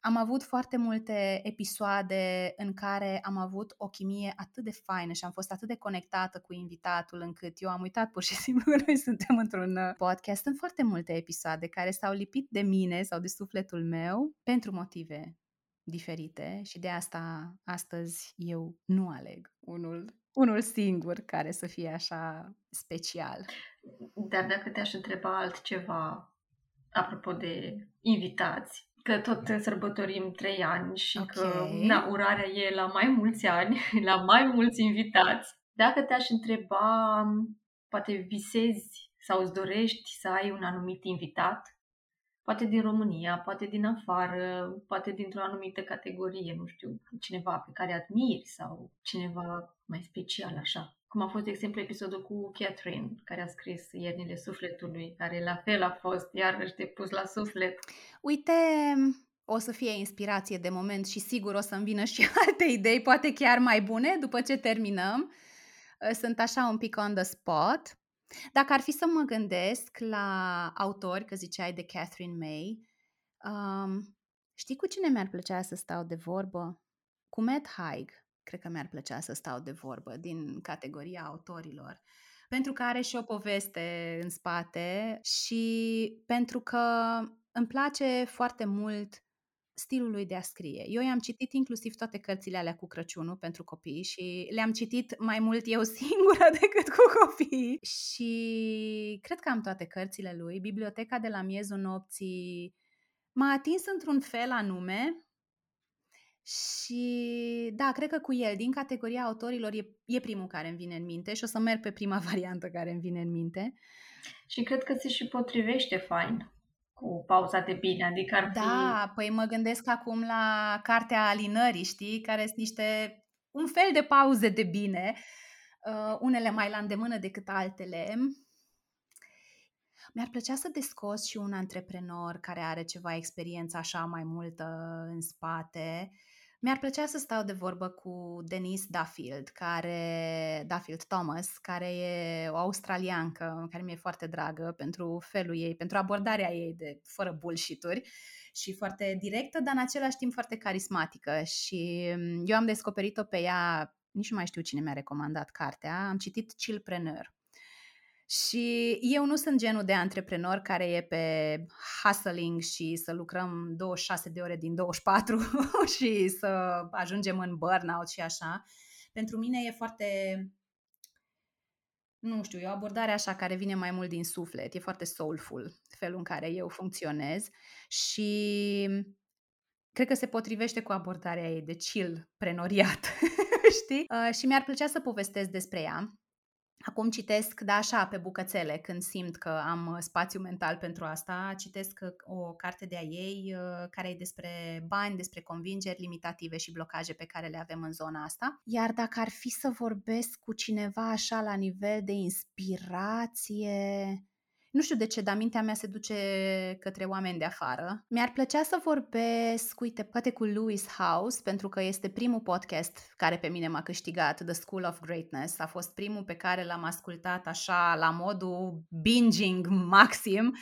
Am avut foarte multe episoade în care am avut o chimie atât de faină și am fost atât de conectată cu invitatul încât eu am uitat pur și simplu că noi suntem într-un uh, podcast. Sunt foarte multe episoade care s-au lipit de mine sau de sufletul meu pentru motive diferite și de asta astăzi eu nu aleg unul, unul singur care să fie așa special. Dar dacă te-aș întreba altceva, apropo de invitați, că tot sărbătorim trei ani și okay. că na, urarea e la mai mulți ani, la mai mulți invitați, dacă te-aș întreba, poate visezi sau îți dorești să ai un anumit invitat, poate din România, poate din afară, poate dintr-o anumită categorie, nu știu, cineva pe care admiri sau cineva mai special așa cum a fost, de exemplu, episodul cu Catherine, care a scris Iernile Sufletului, care la fel a fost iarăși de pus la suflet. Uite, o să fie inspirație de moment și sigur o să-mi vină și alte idei, poate chiar mai bune, după ce terminăm. Ă, sunt așa un pic on the spot. Dacă ar fi să mă gândesc la autori, că ziceai de Catherine May, um, știi cu cine mi-ar plăcea să stau de vorbă? Cu Matt Haig cred că mi-ar plăcea să stau de vorbă din categoria autorilor. Pentru că are și o poveste în spate și pentru că îmi place foarte mult stilul lui de a scrie. Eu i-am citit inclusiv toate cărțile alea cu Crăciunul pentru copii și le-am citit mai mult eu singură decât cu copii. Și cred că am toate cărțile lui. Biblioteca de la miezul nopții m-a atins într-un fel anume Și da, cred că cu el, din categoria autorilor, e, e primul care îmi vine în minte și o să merg pe prima variantă care îmi vine în minte. Și cred că se și potrivește fain cu pauza de bine, adică ar fi... Da, păi mă gândesc acum la cartea alinării, știi, care sunt niște, un fel de pauze de bine, uh, unele mai la îndemână decât altele. Mi-ar plăcea să descos și un antreprenor care are ceva experiență așa mai multă în spate, mi-ar plăcea să stau de vorbă cu Denise Duffield, care, Duffield Thomas, care e o australiancă, care mi-e foarte dragă pentru felul ei, pentru abordarea ei de fără bullshit și foarte directă, dar în același timp foarte carismatică. Și mm, eu am descoperit-o pe ea, nici nu mai știu cine mi-a recomandat cartea, am citit Chillpreneur și eu nu sunt genul de antreprenor care e pe hustling și să lucrăm 26 de ore din 24 și să ajungem în burnout și așa. Pentru mine e foarte, nu știu, e o abordare așa care vine mai mult din suflet, e foarte soulful felul în care eu funcționez și cred că se potrivește cu abordarea ei de chill, prenoriat, știi? Uh, și mi-ar plăcea să povestesc despre ea Acum citesc, da, așa, pe bucățele, când simt că am uh, spațiu mental pentru asta, citesc uh, o carte de a ei uh, care e despre bani, despre convingeri limitative și blocaje pe care le avem în zona asta. Iar dacă ar fi să vorbesc cu cineva așa la nivel de inspirație, nu știu de ce, dar mintea mea se duce către oameni de afară. Mi-ar plăcea să vorbesc, uite, poate cu Louis House, pentru că este primul podcast care pe mine m-a câștigat, The School of Greatness. A fost primul pe care l-am ascultat așa, la modul binging maxim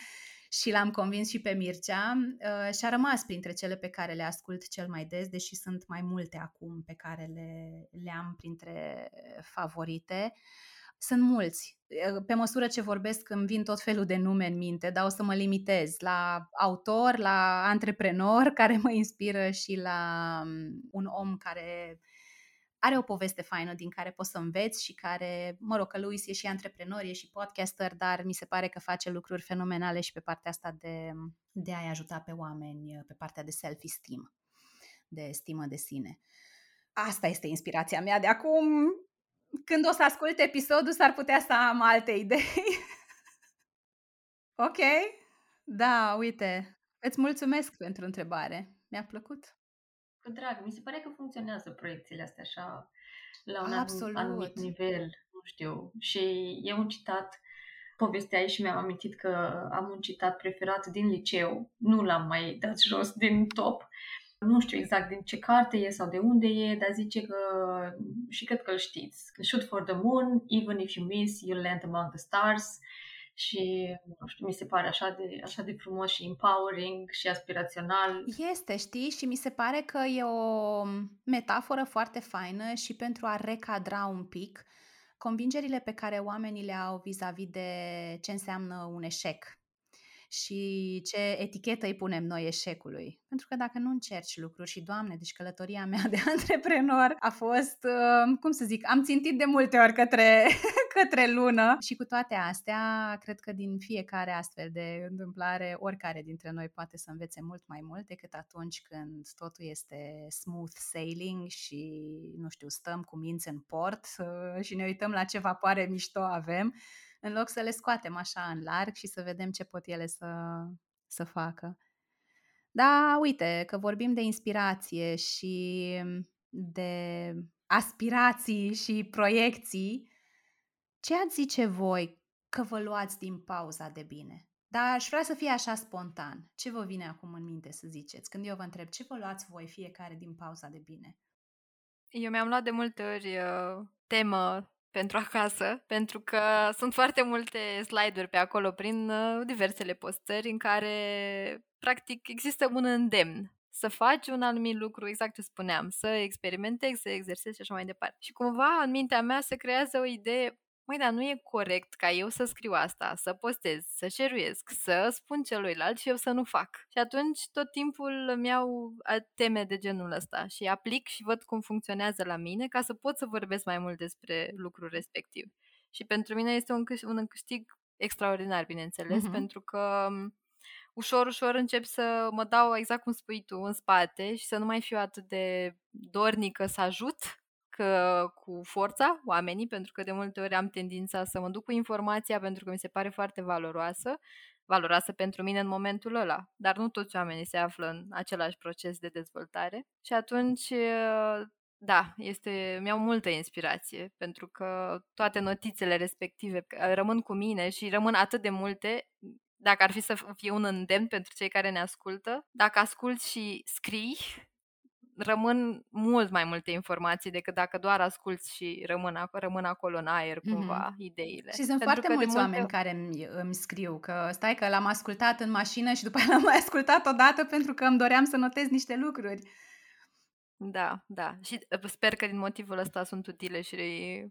și l-am convins și pe Mircea uh, și a rămas printre cele pe care le ascult cel mai des, deși sunt mai multe acum pe care le, le am printre favorite. Uh, sunt mulți. Pe măsură ce vorbesc îmi vin tot felul de nume în minte, dar o să mă limitez la autor, la antreprenor care mă inspiră și la un om care are o poveste faină din care poți să înveți și care, mă rog, că Luis e și antreprenor, e și podcaster, dar mi se pare că face lucruri fenomenale și pe partea asta de, de a-i ajuta pe oameni, pe partea de self-esteem, de stimă de sine. Asta este inspirația mea de acum când o să ascult episodul, s-ar putea să am alte idei. ok? Da, uite. Îți mulțumesc pentru întrebare. Mi-a plăcut. Cu drag. Mi se pare că funcționează proiecțiile astea așa la un Absolut. anumit nivel, nu știu. Și e un citat, povestea și mi-am amintit că am un citat preferat din liceu, nu l-am mai dat jos din top, nu știu exact din ce carte e sau de unde e, dar zice că, și cred că îl știți, shoot for the moon, even if you miss, you'll land among the stars și, nu știu, mi se pare așa de, așa de frumos și empowering și aspirațional. Este, știi, și mi se pare că e o metaforă foarte faină și pentru a recadra un pic convingerile pe care oamenii le au vis-a-vis de ce înseamnă un eșec și ce etichetă îi punem noi eșecului. Pentru că dacă nu încerci lucruri și, Doamne, deci călătoria mea de antreprenor a fost, uh, cum să zic, am țintit de multe ori către, către lună și cu toate astea, cred că din fiecare astfel de întâmplare, oricare dintre noi poate să învețe mult mai mult decât atunci când totul este smooth sailing și, nu știu, stăm cu minți în port uh, și ne uităm la ce vapoare mișto avem în loc să le scoatem așa în larg și să vedem ce pot ele să, să facă. Da, uite, că vorbim de inspirație și de aspirații și proiecții, ce ați zice voi că vă luați din pauza de bine? Dar aș vrea să fie așa spontan. Ce vă vine acum în minte să ziceți? Când eu vă întreb, ce vă luați voi fiecare din pauza de bine? Eu mi-am luat de multe ori uh, temă pentru acasă, pentru că sunt foarte multe slide-uri pe acolo prin uh, diversele postări în care practic există un îndemn să faci un anumit lucru, exact ce spuneam, să experimentezi, să exersezi și așa mai departe. Și cumva în mintea mea se creează o idee măi, dar nu e corect ca eu să scriu asta, să postez, să șeruiesc, să spun celuilalt și eu să nu fac. Și atunci tot timpul îmi iau teme de genul ăsta și aplic și văd cum funcționează la mine ca să pot să vorbesc mai mult despre lucrul respectiv. Și pentru mine este un, câștig, un câștig extraordinar, bineînțeles, uh-huh. pentru că ușor, ușor încep să mă dau exact cum spui tu în spate și să nu mai fiu atât de dornică să ajut că cu forța oamenii, pentru că de multe ori am tendința să mă duc cu informația pentru că mi se pare foarte valoroasă, valoroasă pentru mine în momentul ăla, dar nu toți oamenii se află în același proces de dezvoltare și atunci da, este, mi-au multă inspirație pentru că toate notițele respective rămân cu mine și rămân atât de multe. Dacă ar fi să fie un îndemn pentru cei care ne ascultă, dacă asculți și scrii, rămân mult mai multe informații decât dacă doar asculți și rămân, acolo, rămân acolo în aer cumva mm-hmm. ideile. Și sunt Pentru foarte mulți multe... oameni care îmi, îmi scriu că stai că l-am ascultat în mașină și după aia l-am mai ascultat odată pentru că îmi doream să notez niște lucruri. Da, da. Și uh, sper că din motivul ăsta sunt utile și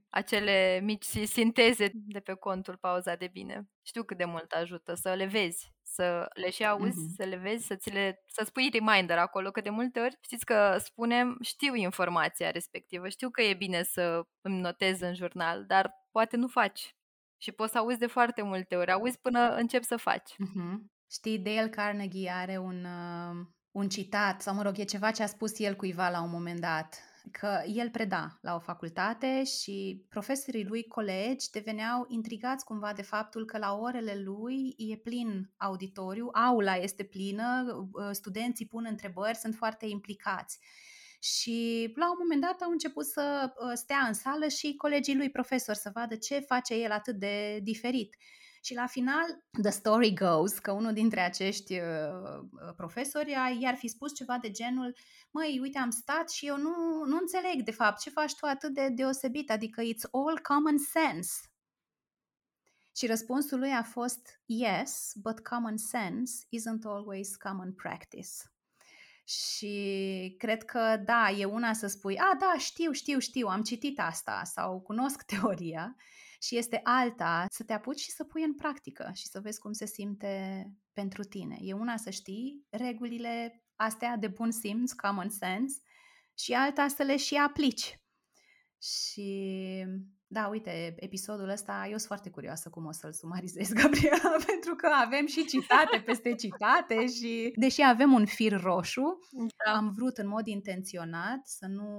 acele mici sinteze de pe contul pauza de bine. Știu cât de mult ajută să le vezi, să le și auzi, mm-hmm. să le vezi, să ți le, să spui reminder acolo, că de multe ori știți că spunem, știu informația respectivă, știu că e bine să îmi notez în jurnal, dar poate nu faci. Și poți să auzi de foarte multe ori, auzi până începi să faci. Mm-hmm. Știi, Dale Carnegie are un, uh, un citat, sau mă rog, e ceva ce a spus el cuiva la un moment dat, că el preda la o facultate și profesorii lui colegi deveneau intrigați cumva de faptul că la orele lui e plin auditoriu, aula este plină, uh, studenții pun întrebări, sunt foarte implicați. Și la un moment dat au început să uh, stea în sală și colegii lui profesor să vadă ce face el atât de diferit. Și la final, the story goes că unul dintre acești uh, uh, profesori i-ar fi spus ceva de genul măi, uite, am stat și eu nu, nu înțeleg de fapt ce faci tu atât de deosebit, adică it's all common sense. Și răspunsul lui a fost yes, but common sense isn't always common practice. Și cred că, da, e una să spui, a, da, știu, știu, știu, am citit asta sau cunosc teoria, și este alta să te apuci și să pui în practică și să vezi cum se simte pentru tine. E una să știi regulile astea de bun simț, common sense, și alta să le și aplici. Și da, uite, episodul ăsta, eu sunt foarte curioasă cum o să-l sumarizez, Gabriela, pentru că avem și citate peste citate și, deși avem un fir roșu, da. am vrut în mod intenționat să nu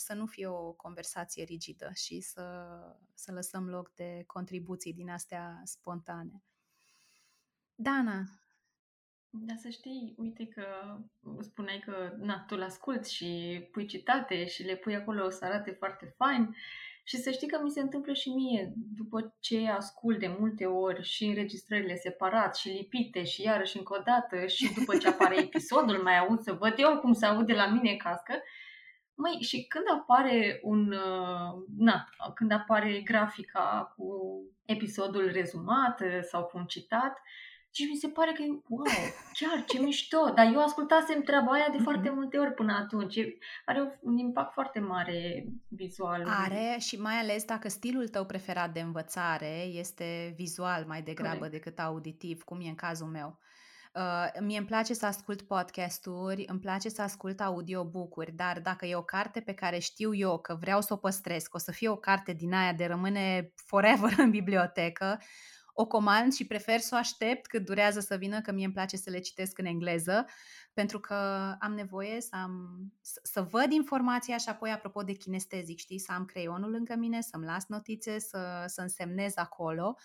să nu fie o conversație rigidă și să, să lăsăm loc de contribuții din astea spontane. Dana. Da, să știi, uite că spuneai că na, tu l-asculti și pui citate și le pui acolo să arate foarte fain și să știi că mi se întâmplă și mie, după ce ascult de multe ori și înregistrările separat și lipite și iarăși încă o dată și după ce apare episodul mai aud să văd eu cum se aude la mine cască, Măi, și când apare un, uh, na, când apare grafica cu episodul rezumat uh, sau cu un citat, și mi se pare că, wow, chiar ce mișto, dar eu ascultasem treaba aia de mhm. foarte multe ori până atunci. Are un impact foarte mare vizual. Are și mai ales dacă stilul tău preferat de învățare este vizual mai degrabă Corect. decât auditiv, cum e în cazul meu. Uh, mie îmi place să ascult podcasturi, îmi place să ascult audiobook-uri, dar dacă e o carte pe care știu eu că vreau să o păstrez, că o să fie o carte din aia de rămâne forever în bibliotecă, o comand și prefer să o aștept cât durează să vină, că mie îmi place să le citesc în engleză, pentru că am nevoie să, am, să, să văd informația și apoi, apropo de kinestezic, știi, să am creionul lângă mine, să-mi las notițe, să, să însemnez acolo.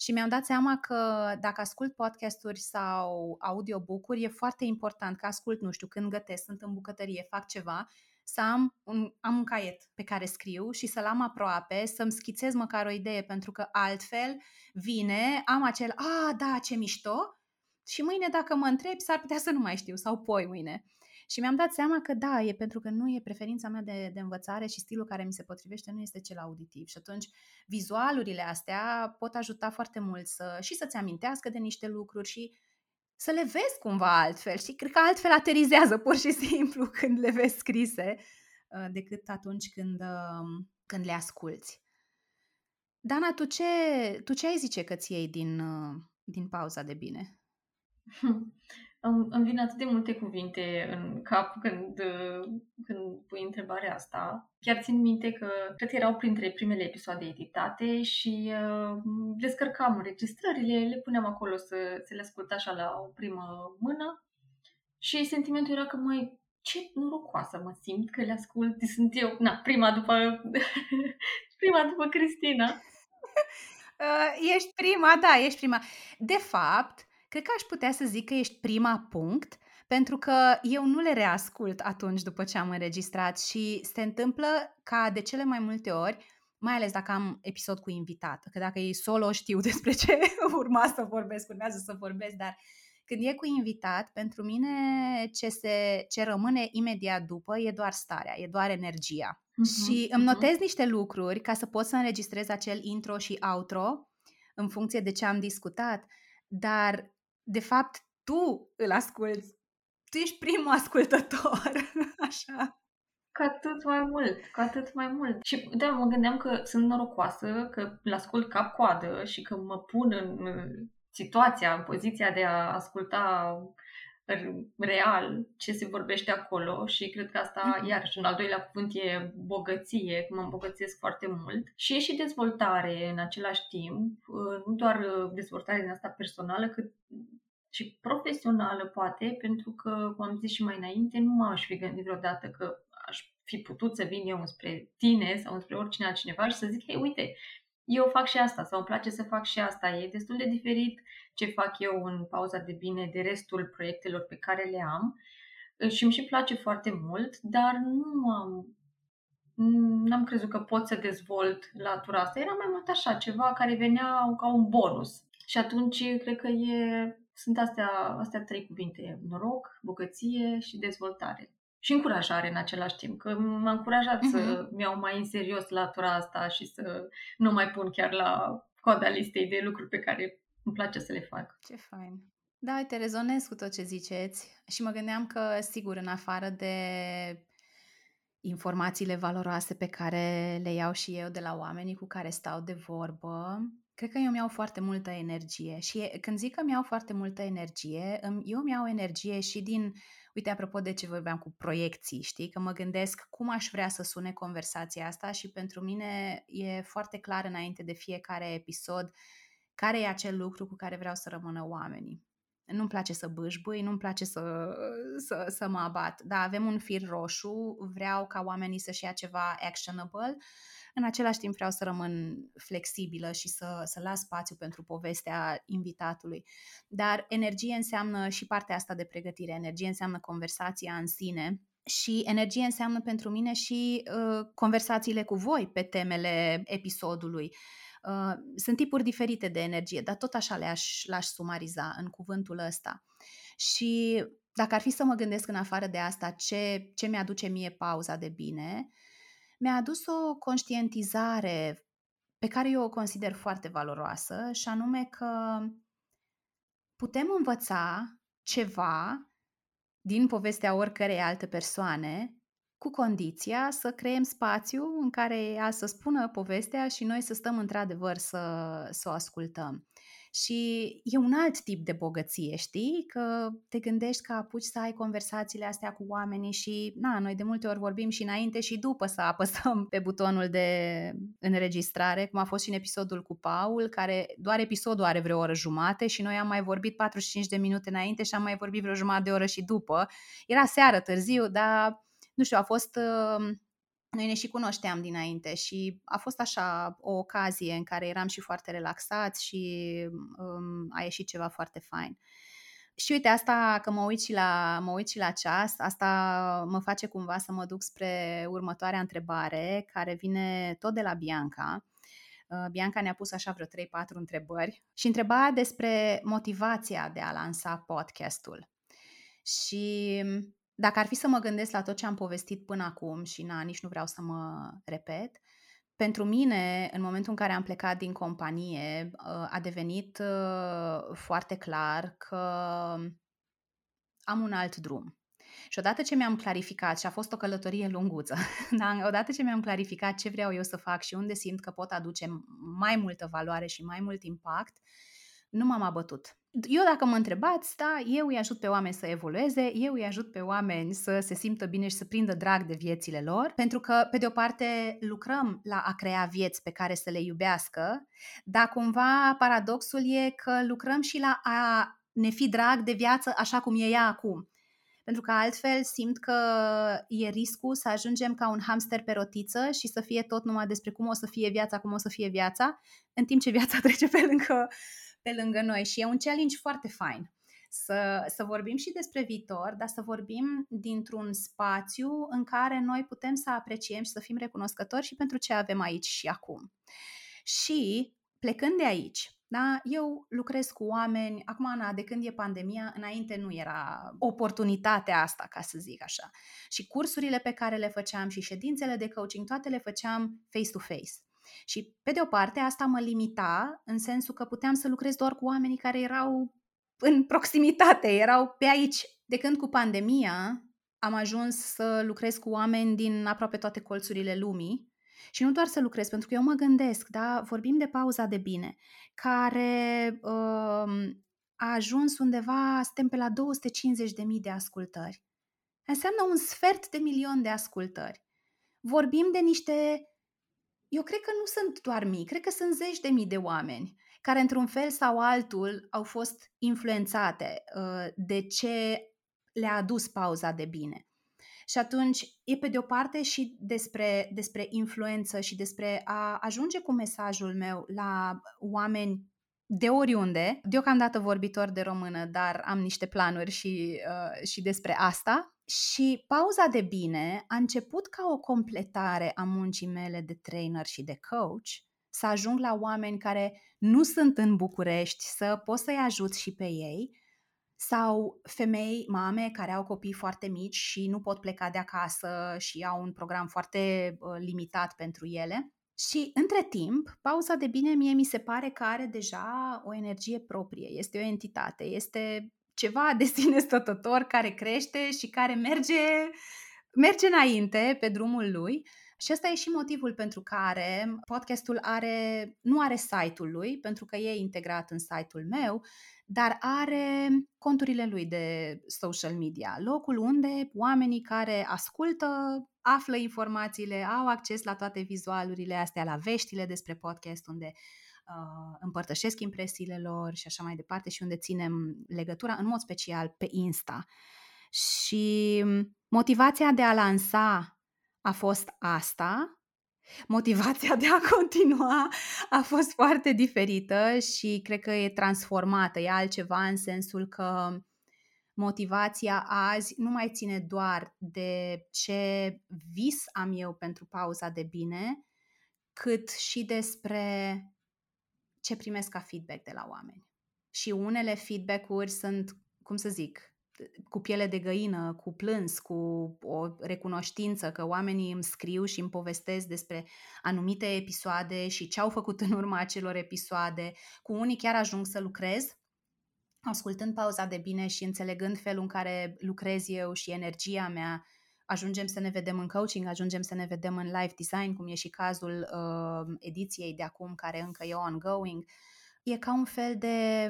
Și mi-am dat seama că dacă ascult podcasturi sau audiobook-uri, e foarte important că ascult, nu știu, când gătesc, sunt în bucătărie, fac ceva, să am un, am un caiet pe care scriu și să-l am aproape, să-mi schițez măcar o idee, pentru că altfel vine, am acel, a, da, ce mișto, și mâine dacă mă întreb, s-ar putea să nu mai știu, sau poi mâine. Și mi-am dat seama că da, e pentru că nu e preferința mea de, de învățare și stilul care mi se potrivește nu este cel auditiv. Și atunci vizualurile astea pot ajuta foarte mult să, și să-ți amintească de niște lucruri și să le vezi cumva altfel. Și cred că altfel aterizează pur și simplu când le vezi scrise uh, decât atunci când, um, când le asculți. Dana, tu ce, tu ce ai zice că ți iei din, uh, din pauza de bine? Îmi, îmi vin atât de multe cuvinte în cap când, când pui întrebarea asta. Chiar țin minte că cred că erau printre primele episoade editate și uh, descărcam înregistrările, le puneam acolo să, să le ascult așa la o primă mână și sentimentul era că, mai ce norocoasă mă simt că le ascult, sunt eu, na, prima după, prima după Cristina. Uh, ești prima, da, ești prima. De fapt, cred că aș putea să zic că ești prima punct, pentru că eu nu le reascult atunci după ce am înregistrat și se întâmplă ca de cele mai multe ori, mai ales dacă am episod cu invitat, că dacă e solo știu despre ce urma să vorbesc, urmează să vorbesc, dar când e cu invitat, pentru mine ce, se, ce rămâne imediat după e doar starea, e doar energia. Uh-huh, și îmi notez uh-huh. niște lucruri ca să pot să înregistrez acel intro și outro în funcție de ce am discutat, dar de fapt tu îl asculți. Tu ești primul ascultător, așa. Cu atât mai mult, cu atât mai mult. Și da, mă gândeam că sunt norocoasă, că îl ascult cap-coadă și că mă pun în situația, în poziția de a asculta real ce se vorbește acolo și cred că asta, mm-hmm. iarăși, un al doilea cuvânt e bogăție, mă îmbogățesc foarte mult și e și dezvoltare în același timp, nu doar dezvoltare din asta personală, cât și profesională poate, pentru că, cum am zis și mai înainte, nu m-aș fi gândit vreodată că aș fi putut să vin eu spre tine sau spre oricine altcineva și să zic, hei, uite, eu fac și asta sau îmi place să fac și asta. E destul de diferit ce fac eu în pauza de bine de restul proiectelor pe care le am și îmi și place foarte mult, dar nu am n-am crezut că pot să dezvolt latura asta. Era mai mult așa, ceva care venea ca un bonus. Și atunci cred că e, sunt astea, astea trei cuvinte, noroc, bogăție și dezvoltare și încurajare în același timp, că m-a încurajat uh-huh. să mhm. iau mai în serios latura asta și să nu mai pun chiar la coada listei de lucruri pe care îmi place să le fac. Ce fain! Da, uite, rezonez cu tot ce ziceți și mă gândeam că, sigur, în afară de informațiile valoroase pe care le iau și eu de la oamenii cu care stau de vorbă, cred că eu mi-au foarte multă energie și când zic că mi-au foarte multă energie, eu mi-au energie și din Uite, apropo de ce vorbeam cu proiecții, știi, că mă gândesc cum aș vrea să sune conversația asta și pentru mine e foarte clar înainte de fiecare episod care e acel lucru cu care vreau să rămână oamenii. Nu-mi place să bâșbui, nu-mi place să, să, să mă abat, dar avem un fir roșu, vreau ca oamenii să-și ia ceva actionable în același timp vreau să rămân flexibilă și să, să las spațiu pentru povestea invitatului. Dar energie înseamnă și partea asta de pregătire, energie înseamnă conversația în sine, și energie înseamnă pentru mine și uh, conversațiile cu voi pe temele episodului. Uh, sunt tipuri diferite de energie, dar tot așa le-aș, le-aș sumariza în cuvântul ăsta. Și dacă ar fi să mă gândesc în afară de asta ce, ce mi-aduce mie pauza de bine, mi-a adus o conștientizare pe care eu o consider foarte valoroasă și anume că putem învăța ceva din povestea oricărei alte persoane cu condiția să creăm spațiu în care ea să spună povestea și noi să stăm într-adevăr să, să o ascultăm. Și e un alt tip de bogăție, știi? Că te gândești că apuci să ai conversațiile astea cu oamenii și, na, noi de multe ori vorbim și înainte și după să apăsăm pe butonul de înregistrare, cum a fost și în episodul cu Paul, care doar episodul are vreo oră jumate și noi am mai vorbit 45 de minute înainte și am mai vorbit vreo jumătate de oră și după. Era seară târziu, dar, nu știu, a fost... Uh, noi ne și cunoșteam dinainte și a fost așa o ocazie în care eram și foarte relaxați și um, a ieșit ceva foarte fain. Și uite, asta că mă uit și la, mă uit și la ceas, asta mă face cumva să mă duc spre următoarea întrebare, care vine tot de la Bianca. Uh, Bianca ne-a pus așa vreo 3-4 întrebări și întreba despre motivația de a lansa podcastul. Și dacă ar fi să mă gândesc la tot ce am povestit până acum și na, nici nu vreau să mă repet, pentru mine, în momentul în care am plecat din companie, uh, a devenit uh, foarte clar că am un alt drum. Și odată ce mi-am clarificat, și a fost o călătorie lunguță, da? odată ce mi-am clarificat ce vreau eu să fac și unde simt că pot aduce mai multă valoare și mai mult impact, nu m-am abătut. Eu dacă mă întrebați, da, eu îi ajut pe oameni să evolueze, eu îi ajut pe oameni să se simtă bine și să prindă drag de viețile lor, pentru că, pe de o parte, lucrăm la a crea vieți pe care să le iubească, dar cumva paradoxul e că lucrăm și la a ne fi drag de viață așa cum e ea acum. Pentru că altfel simt că e riscul să ajungem ca un hamster pe rotiță și să fie tot numai despre cum o să fie viața, cum o să fie viața, în timp ce viața trece pe lângă, pe lângă noi. Și e un challenge foarte fain. Să, să vorbim și despre viitor, dar să vorbim dintr-un spațiu în care noi putem să apreciem și să fim recunoscători și pentru ce avem aici și acum. Și plecând de aici, da? Eu lucrez cu oameni, acum, Ana, de când e pandemia, înainte nu era oportunitatea asta, ca să zic așa. Și cursurile pe care le făceam și ședințele de coaching, toate le făceam face-to-face. Și, pe de o parte, asta mă limita în sensul că puteam să lucrez doar cu oamenii care erau în proximitate, erau pe aici. De când cu pandemia am ajuns să lucrez cu oameni din aproape toate colțurile lumii și nu doar să lucrez, pentru că eu mă gândesc, da, vorbim de pauza de bine, care uh, a ajuns undeva, suntem pe la 250.000 de ascultări. Înseamnă un sfert de milion de ascultări. Vorbim de niște, eu cred că nu sunt doar mii, cred că sunt zeci de mii de oameni care într-un fel sau altul au fost influențate uh, de ce le-a adus pauza de bine. Și atunci e pe de o parte și despre, despre influență și despre a ajunge cu mesajul meu la oameni de oriunde, deocamdată vorbitor de română, dar am niște planuri și, uh, și despre asta. Și pauza de bine a început ca o completare a muncii mele de trainer și de coach, să ajung la oameni care nu sunt în București, să pot să-i ajut și pe ei, sau femei, mame care au copii foarte mici și nu pot pleca de acasă și au un program foarte uh, limitat pentru ele. Și între timp, pauza de bine mie mi se pare că are deja o energie proprie, este o entitate, este ceva de sine stătător care crește și care merge, merge înainte pe drumul lui. Și ăsta e și motivul pentru care podcastul are, nu are site-ul lui, pentru că e integrat în site-ul meu, dar are conturile lui de social media, locul unde oamenii care ascultă află informațiile, au acces la toate vizualurile astea, la veștile despre podcast, unde uh, împărtășesc impresiile lor și așa mai departe și unde ținem legătura, în mod special pe Insta. Și motivația de a lansa a fost asta, Motivația de a continua a fost foarte diferită și cred că e transformată, e altceva în sensul că motivația azi nu mai ține doar de ce vis am eu pentru pauza de bine, cât și despre ce primesc ca feedback de la oameni. Și unele feedback-uri sunt, cum să zic, cu piele de găină, cu plâns, cu o recunoștință că oamenii îmi scriu și îmi povestesc despre anumite episoade și ce au făcut în urma acelor episoade. Cu unii chiar ajung să lucrez, ascultând pauza de bine și înțelegând felul în care lucrez eu și energia mea, ajungem să ne vedem în coaching, ajungem să ne vedem în live design, cum e și cazul uh, ediției de acum, care încă e ongoing. E ca un fel de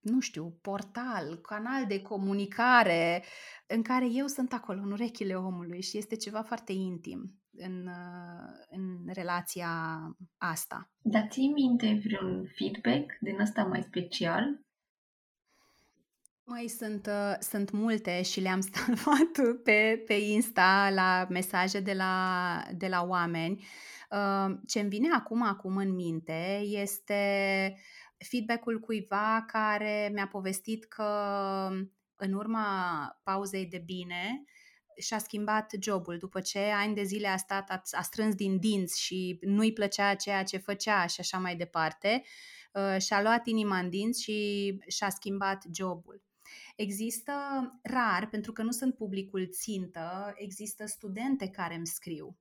nu știu, portal, canal de comunicare în care eu sunt acolo, în urechile omului și este ceva foarte intim în, în relația asta. Dar ții minte vreun feedback din ăsta mai special? Mai sunt, uh, sunt multe și le-am salvat pe, pe Insta la mesaje de la, de la oameni. Uh, ce îmi vine acum, acum în minte este feedback-ul cuiva care mi-a povestit că în urma pauzei de bine și-a schimbat jobul după ce ani de zile a stat, a, a strâns din dinți și nu-i plăcea ceea ce făcea și așa mai departe, uh, și-a luat inima în dinți și și-a schimbat jobul. Există rar, pentru că nu sunt publicul țintă, există studente care îmi scriu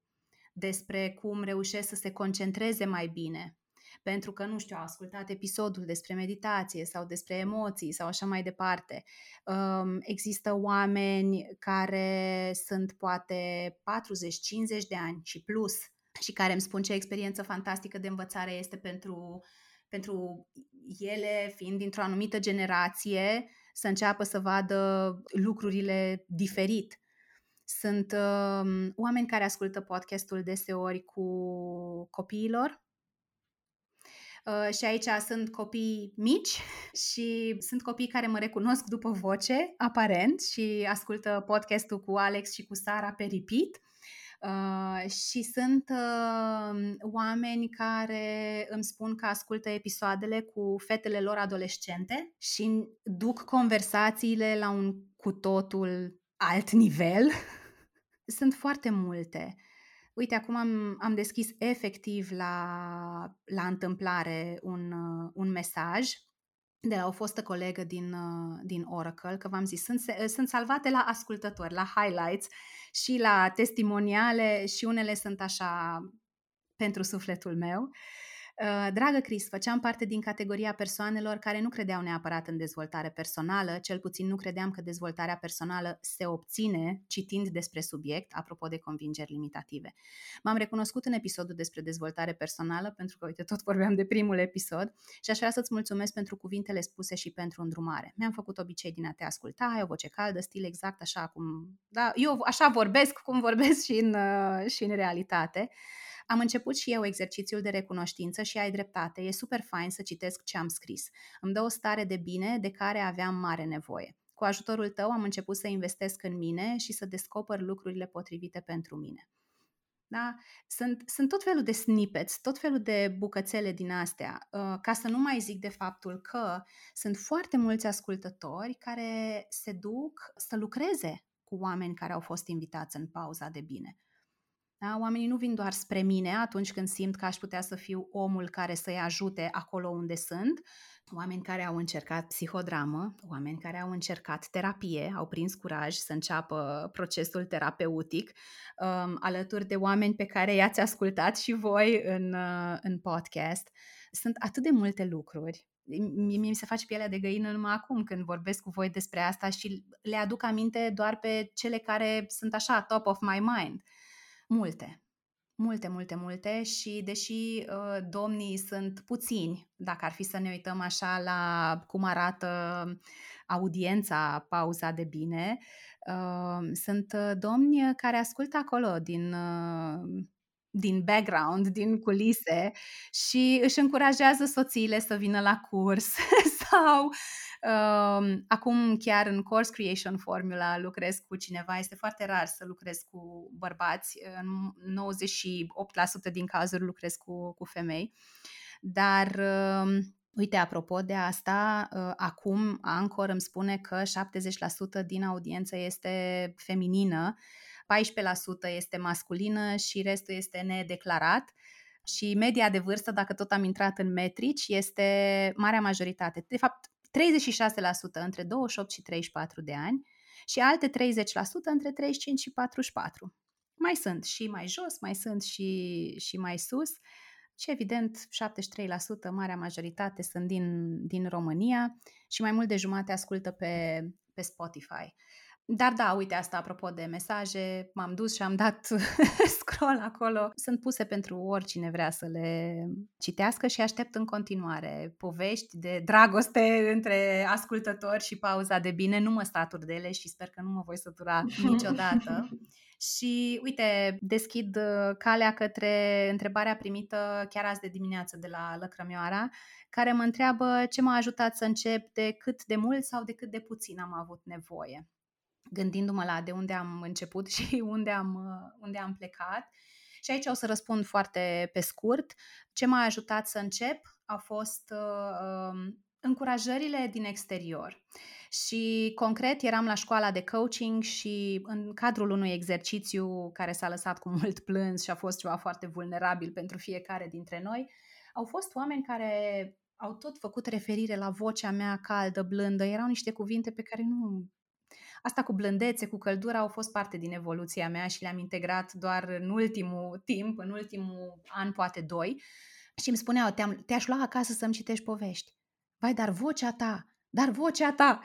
despre cum reușesc să se concentreze mai bine, pentru că, nu știu, au ascultat episodul despre meditație sau despre emoții sau așa mai departe. Um, există oameni care sunt poate 40-50 de ani și plus și care îmi spun ce experiență fantastică de învățare este pentru pentru ele, fiind dintr-o anumită generație, să înceapă să vadă lucrurile diferit. Sunt uh, oameni care ascultă podcastul deseori cu copiilor, Uh, și aici sunt copii mici și sunt copii care mă recunosc după voce, aparent, și ascultă podcastul cu Alex și cu Sara pe repeat. Uh, și sunt uh, oameni care îmi spun că ascultă episoadele cu fetele lor adolescente și duc conversațiile la un cu totul alt nivel. sunt foarte multe. Uite, acum am, am deschis efectiv la, la întâmplare un, uh, un mesaj de la o fostă colegă din, uh, din Oracle, că v-am zis, sunt, sunt salvate la ascultători, la highlights și la testimoniale și unele sunt așa pentru sufletul meu. Uh, Uh, dragă Cris, făceam parte din categoria persoanelor care nu credeau neapărat în dezvoltare personală, cel puțin nu credeam că dezvoltarea personală se obține citind despre subiect, apropo de convingeri limitative. M-am recunoscut în episodul despre dezvoltare personală, pentru că, uite, tot vorbeam de primul episod și aș vrea să-ți mulțumesc pentru cuvintele spuse și pentru îndrumare. Mi-am făcut obicei din a te asculta, ai o voce caldă, stil exact așa cum... Da, eu așa vorbesc cum vorbesc și în, uh, și în realitate. Am început și eu exercițiul de recunoștință și ai dreptate, e super fain să citesc ce am scris. Îmi dă o stare de bine de care aveam mare nevoie. Cu ajutorul tău am început să investesc în mine și să descoper lucrurile potrivite pentru mine. Da? Sunt, sunt tot felul de snippets, tot felul de bucățele din astea, uh, ca să nu mai zic de faptul că sunt foarte mulți ascultători care se duc să lucreze cu oameni care au fost invitați în pauza de bine. Da? Oamenii nu vin doar spre mine atunci când simt că aș putea să fiu omul care să-i ajute acolo unde sunt, oameni care au încercat psihodramă, oameni care au încercat terapie, au prins curaj să înceapă procesul terapeutic, um, alături de oameni pe care i-ați ascultat și voi în, uh, în podcast. Sunt atât de multe lucruri mie mi se face pielea de găină numai acum când vorbesc cu voi despre asta și le aduc aminte doar pe cele care sunt așa top of my mind. Multe. Multe, multe, multe și deși uh, domnii sunt puțini, dacă ar fi să ne uităm așa la cum arată audiența pauza de bine, uh, sunt uh, domni care ascultă acolo din uh, din background, din culise și își încurajează soțiile să vină la curs sau um, acum chiar în Course Creation Formula lucrez cu cineva, este foarte rar să lucrez cu bărbați, în 98% din cazuri lucrez cu, cu femei, dar um, Uite, apropo de asta, uh, acum Anchor îmi spune că 70% din audiență este feminină 14% este masculină și restul este nedeclarat. Și media de vârstă, dacă tot am intrat în metrici, este marea majoritate. De fapt, 36% între 28 și 34 de ani și alte 30% între 35 și 44. Mai sunt și mai jos, mai sunt și, și mai sus și evident 73%, marea majoritate sunt din, din România și mai mult de jumate ascultă pe, pe Spotify. Dar da, uite asta apropo de mesaje, m-am dus și am dat scroll acolo. Sunt puse pentru oricine vrea să le citească și aștept în continuare povești de dragoste între ascultători și pauza de bine. Nu mă statur de ele și sper că nu mă voi sătura niciodată. Și uite, deschid uh, calea către întrebarea primită chiar azi de dimineață de la Lăcrămioara, care mă întreabă ce m-a ajutat să încep, de cât de mult sau de cât de puțin am avut nevoie gândindu-mă la de unde am început și unde am, uh, unde am plecat. Și aici o să răspund foarte pe scurt. Ce m-a ajutat să încep a fost uh, um, încurajările din exterior. Și concret eram la școala de coaching și în cadrul unui exercițiu care s-a lăsat cu mult plâns și a fost ceva foarte vulnerabil pentru fiecare dintre noi, au fost oameni care au tot făcut referire la vocea mea caldă, blândă. Erau niște cuvinte pe care nu Asta cu blândețe, cu căldură au fost parte din evoluția mea și le-am integrat doar în ultimul timp, în ultimul an, poate doi. Și îmi spuneau, te-am, te-aș lua acasă să-mi citești povești. Vai, dar vocea ta, dar vocea ta!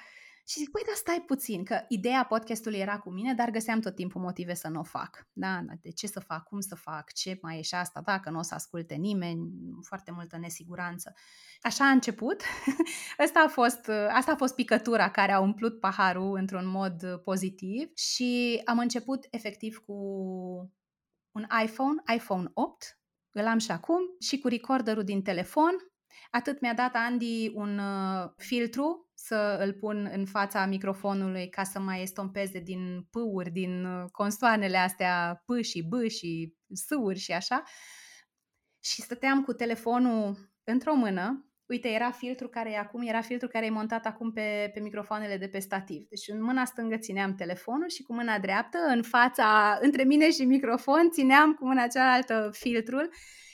Și zic, păi, dar stai puțin, că ideea podcastului era cu mine, dar găseam tot timpul motive să nu o fac. Da, de ce să fac, cum să fac, ce mai e și asta, dacă nu o să asculte nimeni, foarte multă nesiguranță. Așa a început. asta, a fost, asta a fost picătura care a umplut paharul într-un mod pozitiv și am început efectiv cu un iPhone, iPhone 8, îl am și acum, și cu recorderul din telefon. Atât mi-a dat Andy un uh, filtru să îl pun în fața microfonului ca să mai estompeze din pâuri, din uh, constoanele astea P și B și S-uri și așa. Și stăteam cu telefonul într-o mână uite, era filtru care e acum, era filtru care e montat acum pe, pe microfoanele de pe stativ. Deci în mâna stângă țineam telefonul și cu mâna dreaptă, în fața, între mine și microfon, țineam cu mâna cealaltă filtrul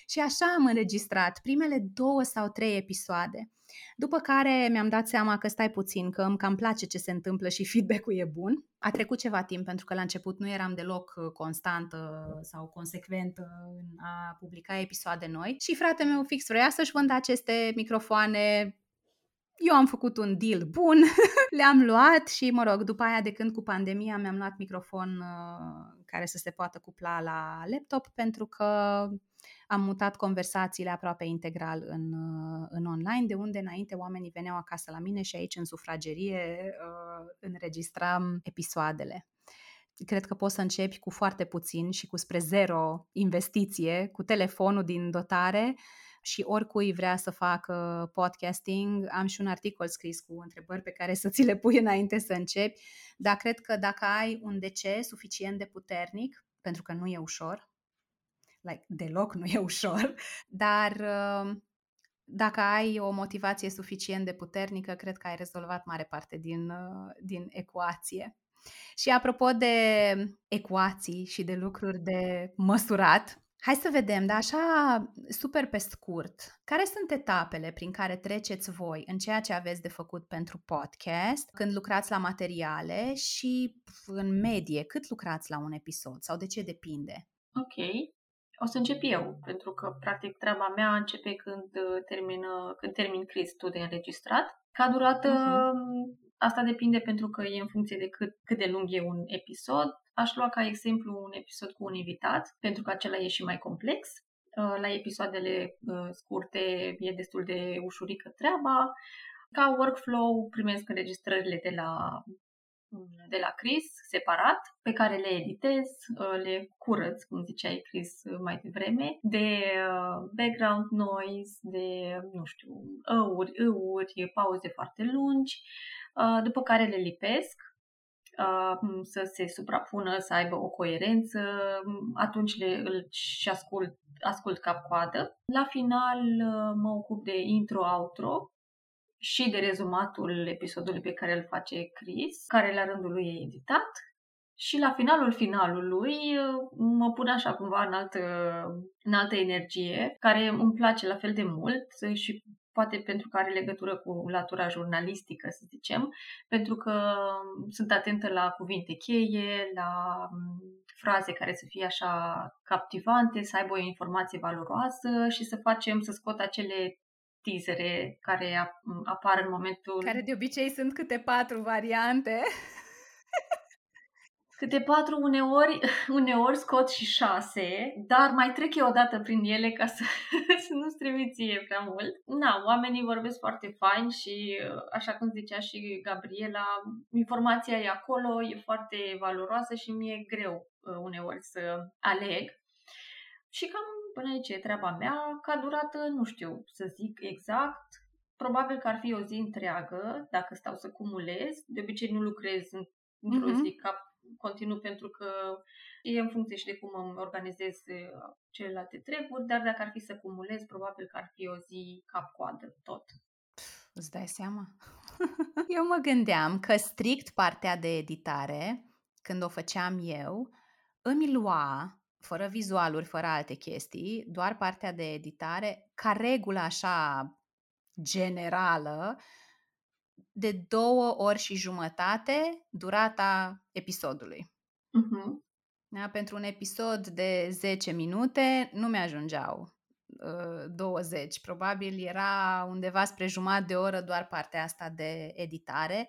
și așa am înregistrat primele două sau trei episoade. După care mi-am dat seama că stai puțin, că îmi cam place ce se întâmplă și feedback-ul e bun. A trecut ceva timp pentru că la început nu eram deloc uh, constantă sau consecventă în a publica episoade noi și fratele meu fix vrea să-și vândă aceste microfoane eu am făcut un deal bun, le-am luat și, mă rog, după aia, de când cu pandemia, mi-am luat microfon uh, care să se poată cupla la laptop pentru că am mutat conversațiile aproape integral în, uh, în online, de unde înainte oamenii veneau acasă la mine și aici în sufragerie uh, înregistram episoadele. Cred că poți să începi cu foarte puțin și cu spre zero investiție, cu telefonul din dotare, și oricui vrea să facă podcasting, am și un articol scris cu întrebări pe care să ți le pui înainte să începi, dar cred că dacă ai un DC suficient de puternic, pentru că nu e ușor, like, deloc nu e ușor, dar uh, dacă ai o motivație suficient de puternică, cred că ai rezolvat mare parte din, uh, din ecuație. Și apropo de ecuații și de lucruri de măsurat, hai să vedem, dar așa super pe scurt, care sunt etapele prin care treceți voi în ceea ce aveți de făcut pentru podcast, când lucrați la materiale și în medie, cât lucrați la un episod sau de ce depinde? Ok. O să încep eu, pentru că, practic, treaba mea începe când, uh, termină, când termin Chris tu de înregistrat. Ca durată, uh-huh. asta depinde pentru că e în funcție de cât, cât de lung e un episod. Aș lua ca exemplu un episod cu un invitat, pentru că acela e și mai complex. Uh, la episoadele uh, scurte e destul de ușurică treaba. Ca workflow primesc înregistrările de la de la Chris, separat, pe care le editez, uh, le curăț, cum ziceai Chris mai devreme, de uh, background noise, de, nu știu, ăuri, ăuri, pauze foarte lungi, uh, după care le lipesc să se suprapună, să aibă o coerență, atunci le, îl și ascult, ascult cap-coadă. La final mă ocup de intro-outro, și de rezumatul episodului pe care îl face Chris, care la rândul lui e editat. Și la finalul finalului mă pun așa cumva în altă, în altă energie, care îmi place la fel de mult și poate pentru că are legătură cu latura jurnalistică, să zicem, pentru că sunt atentă la cuvinte cheie, la fraze care să fie așa captivante, să aibă o informație valoroasă și să facem, să scot acele teasere care apar în momentul... Care de obicei sunt câte patru variante. Câte patru, uneori, uneori scot și șase, dar mai trec eu o dată prin ele ca să, să nu ție prea mult. Na, oamenii vorbesc foarte fain și, așa cum zicea și Gabriela, informația e acolo, e foarte valoroasă și mi-e greu uh, uneori să aleg. Și cam până aici e treaba mea. Ca durată, nu știu să zic exact. Probabil că ar fi o zi întreagă, dacă stau să cumulez. De obicei nu lucrez într-o mm-hmm. zi cap continuu pentru că e în funcție și de cum îmi organizez uh, celelalte treburi, dar dacă ar fi să cumulez, probabil că ar fi o zi cap-coadă tot. Îți dai seama? eu mă gândeam că strict partea de editare, când o făceam eu, îmi lua fără vizualuri, fără alte chestii, doar partea de editare, ca regulă așa generală, de două ori și jumătate durata episodului. Uh-huh. Da? Pentru un episod de 10 minute nu mi-ajungeau uh, 20. Probabil era undeva spre jumătate de oră doar partea asta de editare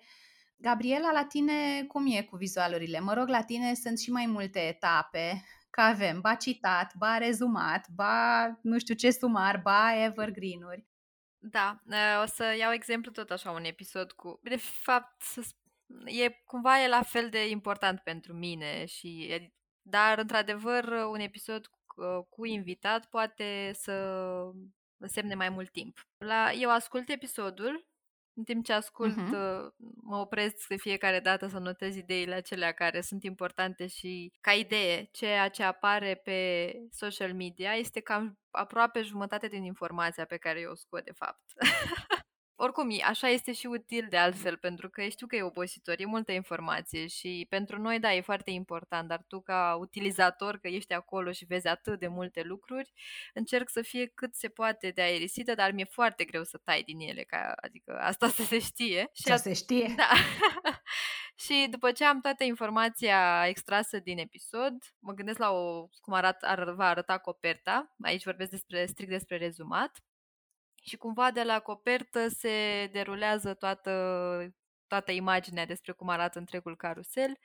Gabriela, la tine cum e cu vizualurile? Mă rog, la tine sunt și mai multe etape, că avem ba citat, ba rezumat, ba nu știu ce sumar, ba evergreen-uri. Da, ă, o să iau exemplu tot așa un episod cu... De fapt, e cumva e la fel de important pentru mine și dar într-adevăr un episod cu, cu invitat poate să însemne mai mult timp. La, eu ascult episodul în timp ce ascult, uh-huh. mă opresc de fiecare dată să notez ideile acelea care sunt importante și ca idee, ceea ce apare pe social media este cam aproape jumătate din informația pe care eu o scot de fapt. Oricum, așa este și util de altfel, pentru că știu că e obositor, e multă informație și pentru noi, da, e foarte important, dar tu ca utilizator, că ești acolo și vezi atât de multe lucruri, încerc să fie cât se poate de aerisită, dar mi-e foarte greu să tai din ele, ca, adică asta să se știe. Și să se știe. Da. și după ce am toată informația extrasă din episod, mă gândesc la o, cum arat, ar, va arăta coperta, aici vorbesc despre, strict despre rezumat, și cumva de la copertă se derulează toată, toată imaginea despre cum arată întregul carusel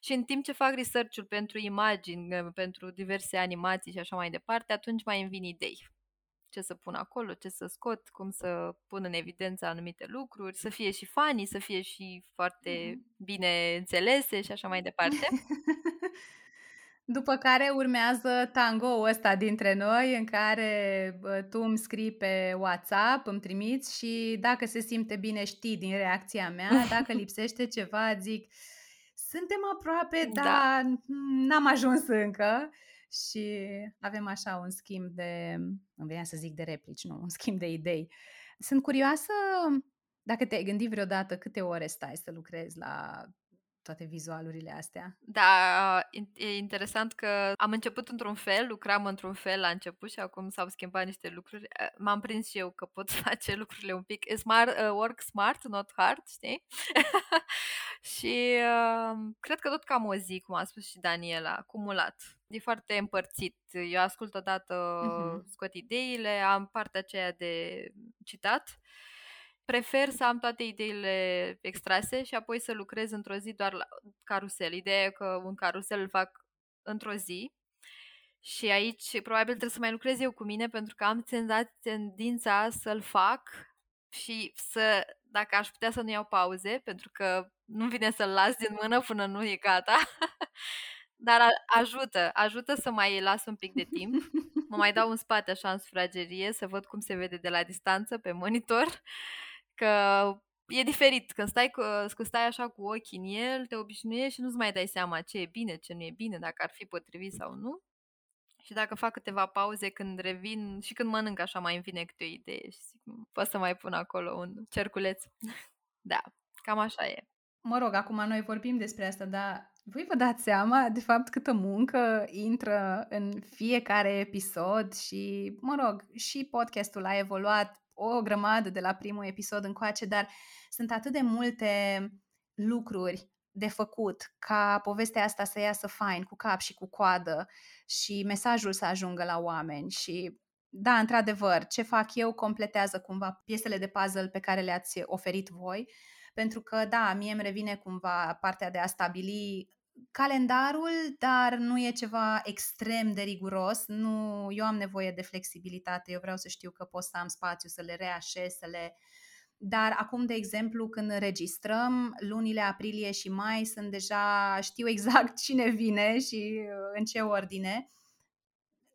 și în timp ce fac research-ul pentru imagini, pentru diverse animații și așa mai departe, atunci mai îmi vin idei. Ce să pun acolo, ce să scot, cum să pun în evidență anumite lucruri, să fie și fanii, să fie și foarte mm-hmm. bine înțelese și așa mai departe. După care urmează tango ăsta dintre noi în care bă, tu îmi scrii pe WhatsApp, îmi trimiți și dacă se simte bine știi din reacția mea, dacă lipsește ceva zic suntem aproape, da. dar n-am ajuns încă și avem așa un schimb de, îmi venea să zic de replici, nu, un schimb de idei. Sunt curioasă dacă te-ai gândit vreodată câte ore stai să lucrezi la toate vizualurile astea. Da, e interesant că am început într-un fel, lucram într-un fel la început și acum s-au schimbat niște lucruri. M-am prins și eu că pot face lucrurile un pic smart, uh, work smart, not hard, știi? și uh, cred că tot cam o zi, cum a spus și Daniela, acumulat. E foarte împărțit. Eu ascult odată, uh-huh. scot ideile, am partea aceea de citat prefer să am toate ideile extrase și apoi să lucrez într-o zi doar la carusel. Ideea e că un carusel îl fac într-o zi și aici probabil trebuie să mai lucrez eu cu mine pentru că am tendința să-l fac și să, dacă aș putea să nu iau pauze, pentru că nu vine să-l las din mână până nu e gata, dar ajută, ajută să mai las un pic de timp. Mă mai dau în spate așa în sufragerie să văd cum se vede de la distanță pe monitor Că e diferit. Când stai, cu, când stai așa cu ochii în el, te obișnuiești și nu-ți mai dai seama ce e bine, ce nu e bine, dacă ar fi potrivit sau nu. Și dacă fac câteva pauze când revin și când mănânc așa mai îmi vine câte o idee și zic, pot să mai pun acolo un cerculeț. da, cam așa e. Mă rog, acum noi vorbim despre asta, dar voi vă dați seama de fapt câtă muncă intră în fiecare episod și, mă rog, și podcastul a evoluat o grămadă de la primul episod încoace, dar sunt atât de multe lucruri de făcut ca povestea asta să iasă fain, cu cap și cu coadă și mesajul să ajungă la oameni și da, într-adevăr, ce fac eu completează cumva piesele de puzzle pe care le-ați oferit voi, pentru că da, mie îmi revine cumva partea de a stabili calendarul, dar nu e ceva extrem de riguros. Nu, eu am nevoie de flexibilitate, eu vreau să știu că pot să am spațiu să le reașez, să le... Dar acum, de exemplu, când înregistrăm, lunile aprilie și mai sunt deja, știu exact cine vine și uh, în ce ordine.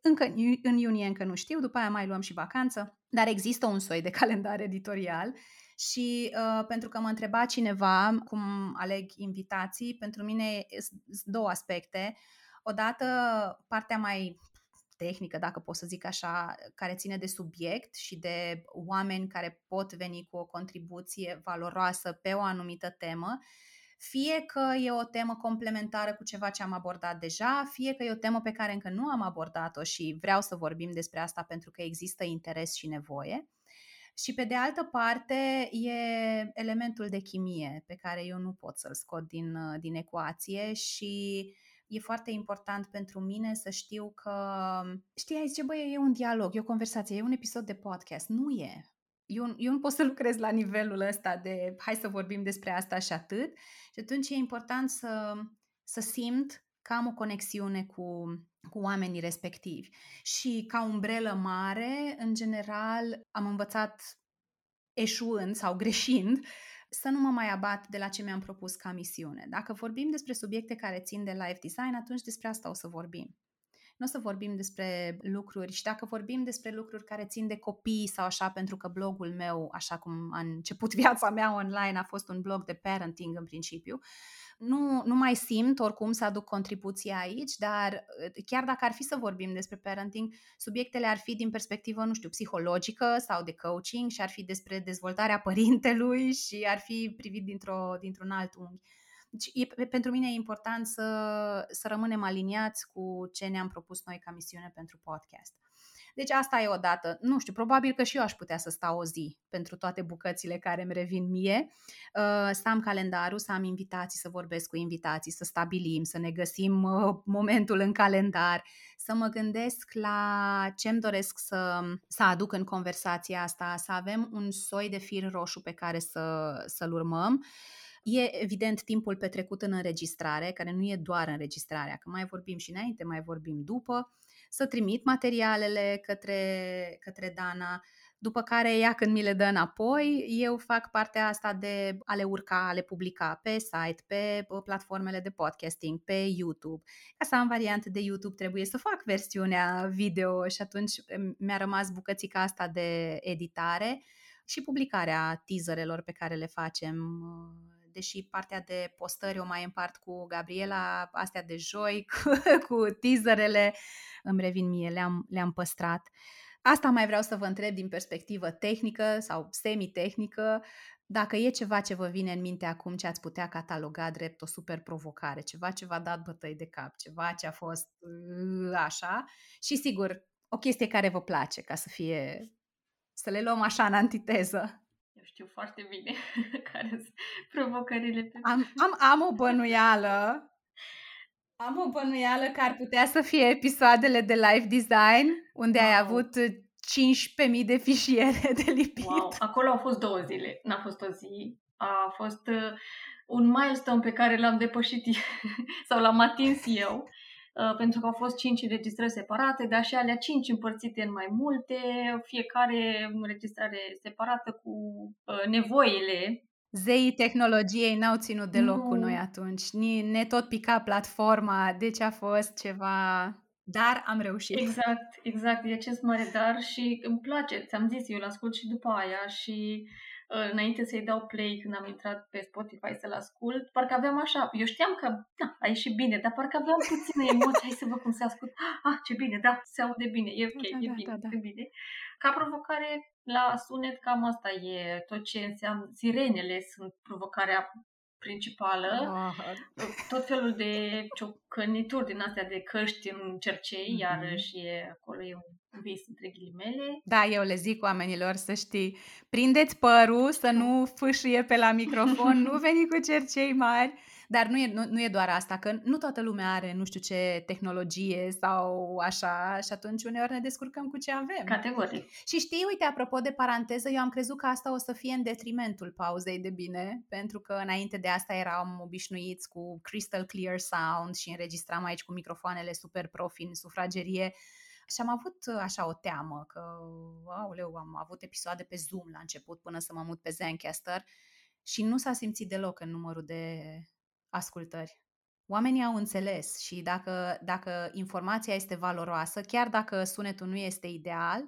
Încă în iunie încă nu știu, după aia mai luăm și vacanță, dar există un soi de calendar editorial și uh, pentru că mă întreba cineva cum aleg invitații, pentru mine sunt două aspecte. Odată partea mai tehnică, dacă pot să zic așa, care ține de subiect și de oameni care pot veni cu o contribuție valoroasă pe o anumită temă, fie că e o temă complementară cu ceva ce am abordat deja, fie că e o temă pe care încă nu am abordat-o și vreau să vorbim despre asta pentru că există interes și nevoie. Și pe de altă parte e elementul de chimie pe care eu nu pot să-l scot din, uh, din ecuație și e foarte important pentru mine să știu că, știi, ai zice, băi, e un dialog, e o conversație, e un episod de podcast. Nu e. eu, eu nu pot să lucrez la nivelul ăsta de hai să vorbim despre asta și atât. Și atunci e important să, să simt că am o conexiune cu, cu oamenii respectivi. Și ca umbrelă mare, în general, am învățat eșuând sau greșind să nu mă mai abat de la ce mi-am propus ca misiune. Dacă vorbim despre subiecte care țin de life design, atunci despre asta o să vorbim. Nu o să vorbim despre lucruri și dacă vorbim despre lucruri care țin de copii sau așa, pentru că blogul meu, așa cum a început viața mea online, a fost un blog de parenting în principiu, nu, nu mai simt oricum să aduc contribuție aici, dar uh, chiar dacă ar fi să vorbim despre parenting, subiectele ar fi din perspectivă, nu știu, psihologică sau de coaching și ar fi despre dezvoltarea părintelui și ar fi privit dintr-o, dintr-un alt unghi. Deci, e, pentru mine e important să, să rămânem aliniați cu ce ne-am propus noi ca misiune pentru podcast. Deci asta e o dată. Nu știu, probabil că și eu aș putea să stau o zi pentru toate bucățile care îmi revin mie, uh, să am calendarul, să am invitații, să vorbesc cu invitații, să stabilim, să ne găsim uh, momentul în calendar, să mă gândesc la ce îmi doresc să, să aduc în conversația asta, să avem un soi de fir roșu pe care să, să-l urmăm. E evident timpul petrecut în înregistrare, care nu e doar înregistrarea, că mai vorbim și înainte, mai vorbim după să trimit materialele către, către Dana, după care ea când mi le dă înapoi, eu fac partea asta de a le urca, a le publica pe site, pe platformele de podcasting, pe YouTube. Ca să am variante de YouTube trebuie să fac versiunea video și atunci mi-a rămas bucățica asta de editare și publicarea teaserelor pe care le facem deși partea de postări o mai împart cu Gabriela, astea de joi, cu, cu teaserele, îmi revin mie, le-am, le-am păstrat. Asta mai vreau să vă întreb din perspectivă tehnică sau semi-tehnică, dacă e ceva ce vă vine în minte acum ce ați putea cataloga drept o super provocare, ceva ce v-a dat bătăi de cap, ceva ce a fost uh, așa și sigur, o chestie care vă place ca să fie, să le luăm așa în antiteză știu foarte bine care sunt provocările pe am, am, am o bănuială. Am o bănuială că ar putea să fie episoadele de live design, unde wow. ai avut 15.000 de fișiere de lipit. Wow, acolo au fost două zile, n-a fost o zi. A fost uh, un milestone pe care l-am depășit sau l-am atins eu. Uh, pentru că au fost cinci înregistrări separate, dar și alea cinci împărțite în mai multe, fiecare înregistrare separată cu uh, nevoile Zeii tehnologiei n-au ținut deloc nu. cu noi atunci. Ne tot pica platforma, deci a fost ceva... Dar am reușit. Exact, exact. E acest mare dar și îmi place. Ți-am zis, eu l-ascult și după aia și Uh, înainte să-i dau play când am intrat pe Spotify să-l ascult, parcă aveam așa, eu știam că, da, a ieșit bine, dar parcă aveam puține emoții, hai să văd cum se ascult, ah, ce bine, da, se aude bine, e ok, da, e da, bine, da, da. e bine. Ca provocare, la sunet, cam asta e tot ce înseamnă, sirenele sunt provocarea principală, oh. tot felul de ciocănituri din astea de căști în cercei, mm-hmm. iarăși e, acolo e un vis între ghilimele. Da, eu le zic oamenilor să știi, prindeți părul, să nu fâșie pe la microfon, nu veni cu cercei mari, dar nu e, nu, nu e doar asta, că nu toată lumea are nu știu ce tehnologie sau așa și atunci uneori ne descurcăm cu ce avem. Categoric. Și știi, uite, apropo de paranteză, eu am crezut că asta o să fie în detrimentul pauzei de bine, pentru că înainte de asta eram obișnuiți cu crystal clear sound și înregistram aici cu microfoanele super profi în sufragerie și am avut așa o teamă că, aoleu, am avut episoade pe Zoom la început până să mă mut pe Zencaster și nu s-a simțit deloc în numărul de ascultări. Oamenii au înțeles și dacă, dacă informația este valoroasă, chiar dacă sunetul nu este ideal,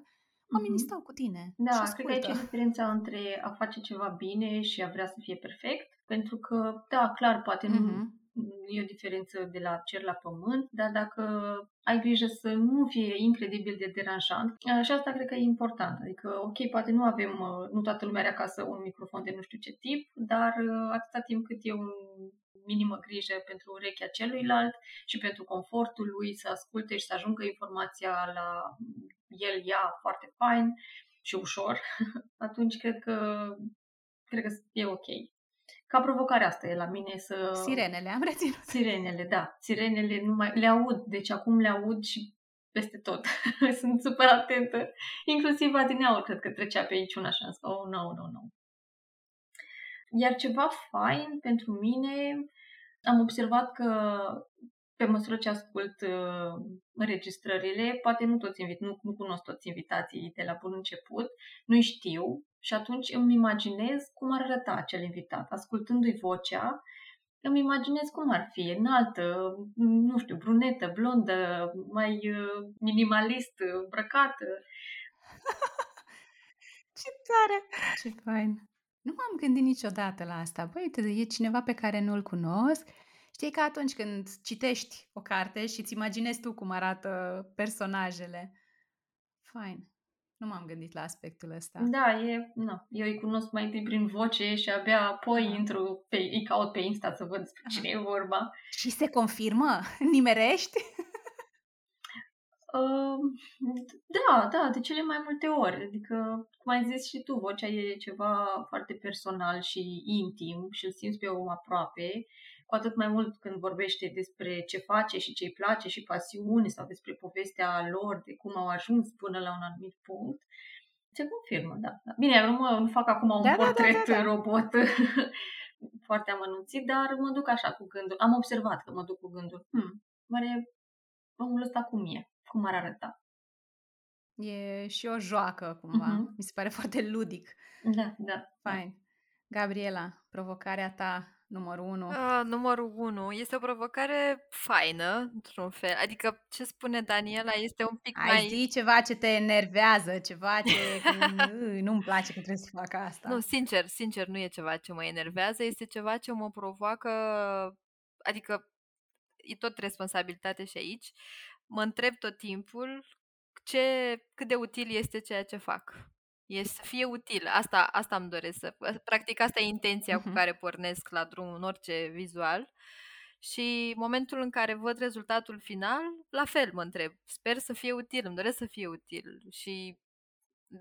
oamenii mm-hmm. stau cu tine. Da, și cred că aici e diferența între a face ceva bine și a vrea să fie perfect, pentru că, da, clar, poate mm-hmm. nu e o diferență de la cer la pământ, dar dacă ai grijă să nu fie incredibil de deranjant, și asta cred că e important. Adică, ok, poate nu avem, nu toată lumea are acasă un microfon de nu știu ce tip, dar atâta timp cât e un minimă grijă pentru urechea celuilalt și pentru confortul lui să asculte și să ajungă informația la el, ea foarte fain și ușor, atunci cred că, cred că e ok. Ca provocare asta e la mine să... Sirenele, am reținut. Sirenele, da. Sirenele nu mai... Le aud, deci acum le aud și peste tot. Sunt super atentă. Inclusiv adineaur, cred că trecea pe aici una și am zis, oh, no, no, no. Iar ceva fain pentru mine, am observat că pe măsură ce ascult uh, înregistrările, poate nu toți invit, nu, nu cunosc toți invitații de la bun început, nu-i știu și atunci îmi imaginez cum ar arăta acel invitat. Ascultându-i vocea, îmi imaginez cum ar fi, înaltă, nu știu, brunetă, blondă, mai uh, minimalist, îmbrăcată. Ce tare! Ce fain! Nu m-am gândit niciodată la asta. Băi, uite, e cineva pe care nu-l cunosc. Știi că atunci când citești o carte și îți imaginezi tu cum arată personajele. Fain. Nu m-am gândit la aspectul ăsta. Da, e, nu. eu îi cunosc mai întâi prin voce și abia apoi Aha. intru, pe, îi caut pe Insta să văd despre cine e vorba. Și se confirmă? Nimerești? Uh, da, da, de cele mai multe ori. Adică, cum ai zis și tu, vocea e ceva foarte personal și intim și îl simți pe om aproape cu atât mai mult când vorbește despre ce face și ce îi place și pasiuni sau despre povestea lor, de cum au ajuns până la un anumit punct, se confirmă, da. da. Bine, nu, mă, nu fac acum un da, portret da, da, da, da. robot foarte amănunțit, dar mă duc așa cu gândul. Am observat că mă duc cu gândul. Hmm, oare omul ăsta cum e? Cum ar arăta? E și o joacă, cumva. Uh-huh. Mi se pare foarte ludic. Da, da. Fain. Gabriela, provocarea ta numărul 1? Uh, numărul 1 este o provocare faină, într-un fel. Adică ce spune Daniela este un pic Ai mai... zi ceva ce te enervează, ceva ce nu-mi place că trebuie să fac asta. Nu, sincer, sincer, nu e ceva ce mă enervează, este ceva ce mă provoacă, adică e tot responsabilitate și aici. Mă întreb tot timpul ce, cât de util este ceea ce fac e să fie util. Asta, asta îmi doresc să... Practic asta e intenția uh-huh. cu care pornesc la drum în orice vizual. Și momentul în care văd rezultatul final, la fel mă întreb. Sper să fie util, îmi doresc să fie util. Și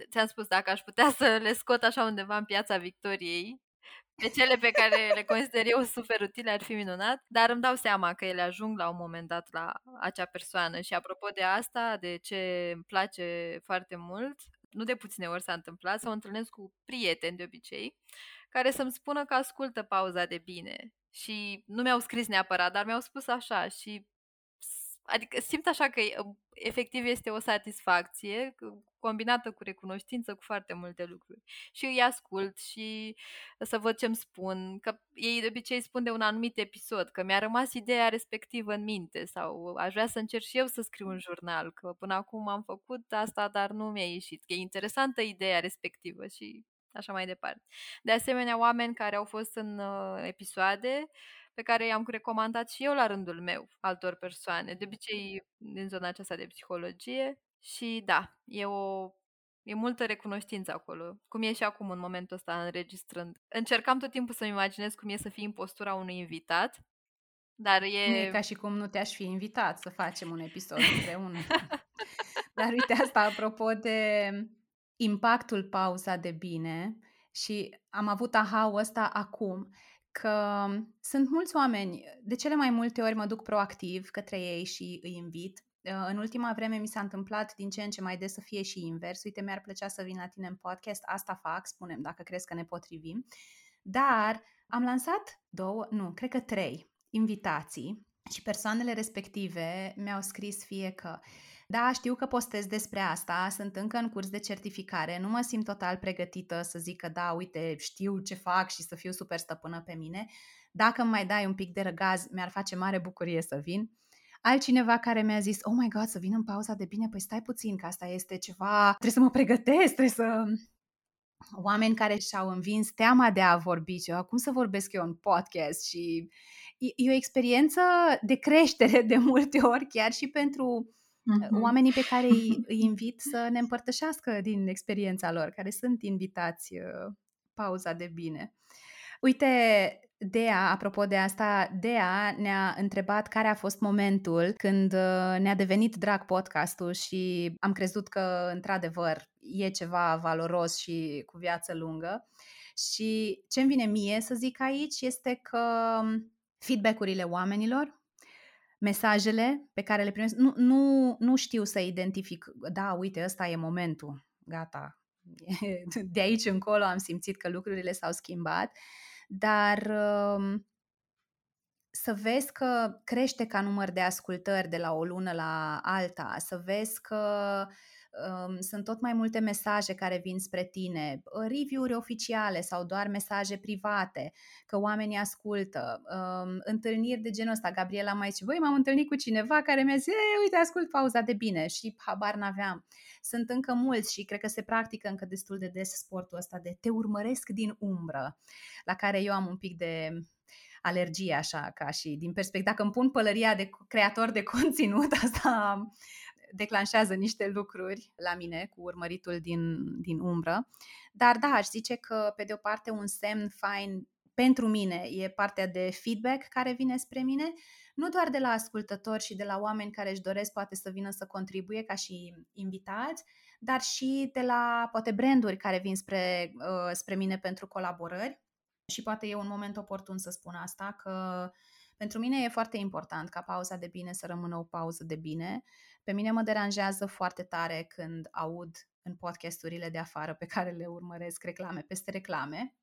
ți-am spus, dacă aș putea să le scot așa undeva în piața Victoriei, pe cele pe care le consider eu super utile ar fi minunat, dar îmi dau seama că ele ajung la un moment dat la acea persoană și apropo de asta, de ce îmi place foarte mult, nu de puține ori s-a întâmplat, să o întâlnesc cu prieteni de obicei, care să-mi spună că ascultă pauza de bine. Și nu mi-au scris neapărat, dar mi-au spus așa și adică simt așa că efectiv este o satisfacție combinată cu recunoștință, cu foarte multe lucruri. Și îi ascult și să văd ce-mi spun, că ei de obicei spun de un anumit episod, că mi-a rămas ideea respectivă în minte sau aș vrea să încerc și eu să scriu un jurnal, că până acum am făcut asta, dar nu mi-a ieșit, că e interesantă ideea respectivă și așa mai departe. De asemenea, oameni care au fost în uh, episoade pe care i-am recomandat și eu la rândul meu altor persoane, de obicei din zona aceasta de psihologie și da, e o E multă recunoștință acolo, cum e și acum în momentul ăsta înregistrând. Încercam tot timpul să-mi imaginez cum e să fii în postura unui invitat, dar e... Nu e ca și cum nu te-aș fi invitat să facem un episod împreună. dar uite asta, apropo de impactul pauza de bine și am avut aha-ul ăsta acum, că sunt mulți oameni, de cele mai multe ori mă duc proactiv către ei și îi invit. Uh, în ultima vreme mi s-a întâmplat din ce în ce mai des să fie și invers. Uite, mi-ar plăcea să vin la tine în podcast, asta fac, spunem, dacă crezi că ne potrivim. Dar am lansat două, nu, cred că trei invitații și persoanele respective mi-au scris fie că da, știu că postez despre asta, sunt încă în curs de certificare, nu mă simt total pregătită să zic că da, uite, știu ce fac și să fiu super stăpână pe mine. Dacă îmi mai dai un pic de răgaz, mi-ar face mare bucurie să vin. Altcineva care mi-a zis, oh my god, să vin în pauza de bine, păi stai puțin, că asta este ceva, trebuie să mă pregătesc, trebuie să... Oameni care și-au învins teama de a vorbi, ceva, cum să vorbesc eu în podcast și e, e o experiență de creștere de multe ori, chiar și pentru uh-huh. oamenii pe care îi, îi invit să ne împărtășească din experiența lor, care sunt invitați uh, pauza de bine. Uite, Dea, apropo de asta, Dea ne-a întrebat care a fost momentul când uh, ne-a devenit drag podcastul și am crezut că, într-adevăr, e ceva valoros și cu viață lungă. Și ce îmi vine mie să zic aici este că um, feedback-urile oamenilor mesajele pe care le primesc. Nu, nu, nu știu să identific, da, uite, ăsta e momentul, gata. De aici încolo am simțit că lucrurile s-au schimbat, dar um, să vezi că crește ca număr de ascultări de la o lună la alta, să vezi că um, sunt tot mai multe mesaje care vin spre tine, review-uri oficiale sau doar mesaje private, că oamenii ascultă, um, întâlniri de genul ăsta. Gabriela mai zice, băi, m-am întâlnit cu cineva care mi-a zis, uite, ascult pauza de bine și habar n-aveam. Sunt încă mulți și cred că se practică încă destul de des sportul ăsta de te urmăresc din umbră, la care eu am un pic de alergie așa, ca și din perspectiva, dacă îmi pun pălăria de creator de conținut, asta declanșează niște lucruri la mine cu urmăritul din, din umbră. Dar da, aș zice că pe de o parte un semn fain pentru mine e partea de feedback care vine spre mine, nu doar de la ascultători și de la oameni care își doresc poate să vină să contribuie ca și invitați, dar și de la poate branduri care vin spre, uh, spre mine pentru colaborări. Și poate e un moment oportun să spun asta, că pentru mine e foarte important ca pauza de bine să rămână o pauză de bine. Pe mine mă deranjează foarte tare când aud în podcasturile de afară pe care le urmăresc reclame peste reclame,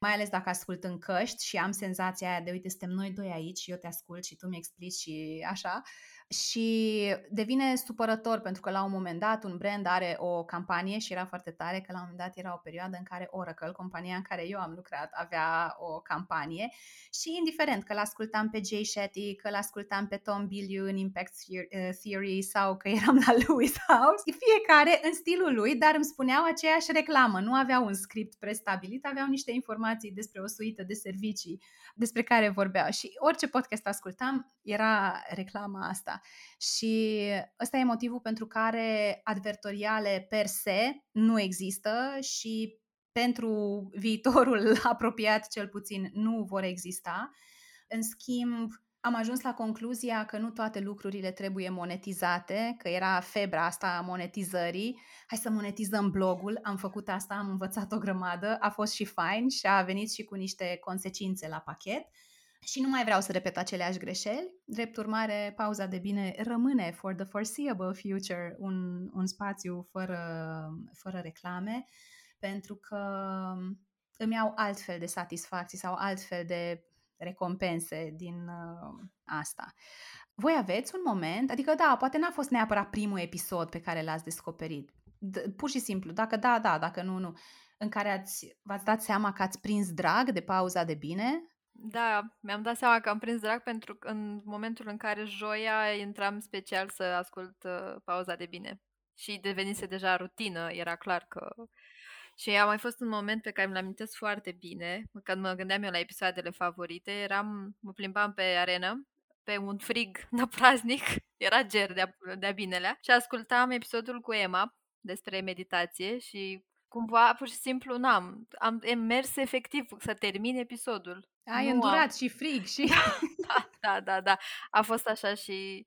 mai ales dacă ascult în căști și am senzația aia de uite, suntem noi doi aici și eu te ascult și tu mi explici și așa, și devine supărător pentru că la un moment dat un brand are o campanie și era foarte tare că la un moment dat era o perioadă în care Oracle, compania în care eu am lucrat, avea o campanie și indiferent că l-ascultam pe Jay Shetty, că l-ascultam pe Tom Bilyeu în Impact uh, Theory sau că eram la Lewis House, fiecare în stilul lui, dar îmi spuneau aceeași reclamă, nu aveau un script prestabilit, aveau niște informații despre o suită de servicii despre care vorbeau și orice podcast ascultam era reclama asta. Și ăsta e motivul pentru care advertoriale per se nu există și pentru viitorul apropiat cel puțin nu vor exista. În schimb, am ajuns la concluzia că nu toate lucrurile trebuie monetizate, că era febra asta a monetizării. Hai să monetizăm blogul, am făcut asta, am învățat o grămadă, a fost și fain și a venit și cu niște consecințe la pachet și nu mai vreau să repet aceleași greșeli. Drept urmare, pauza de bine rămâne for the foreseeable future un, un spațiu fără, fără reclame, pentru că îmi iau altfel de satisfacții sau altfel de recompense din uh, asta. Voi aveți un moment, adică da, poate n-a fost neapărat primul episod pe care l-ați descoperit, D- pur și simplu, dacă da, da, dacă nu, nu, în care ați, v-ați dat seama că ați prins drag de pauza de bine Da, mi-am dat seama că am prins drag pentru că în momentul în care joia intram special să ascult uh, pauza de bine. Și devenise deja rutină, era clar că... Și a mai fost un moment pe care mi-l amintesc foarte bine, când mă gândeam eu la episoadele favorite, eram, mă plimbam pe arenă, pe un frig praznic, era ger de-a, de-a binelea, și ascultam episodul cu Emma despre meditație și cumva, pur și simplu, n-am. Am mers efectiv să termin episodul. Ai nu îndurat am. și frig și... Da, da, da, da. A fost așa și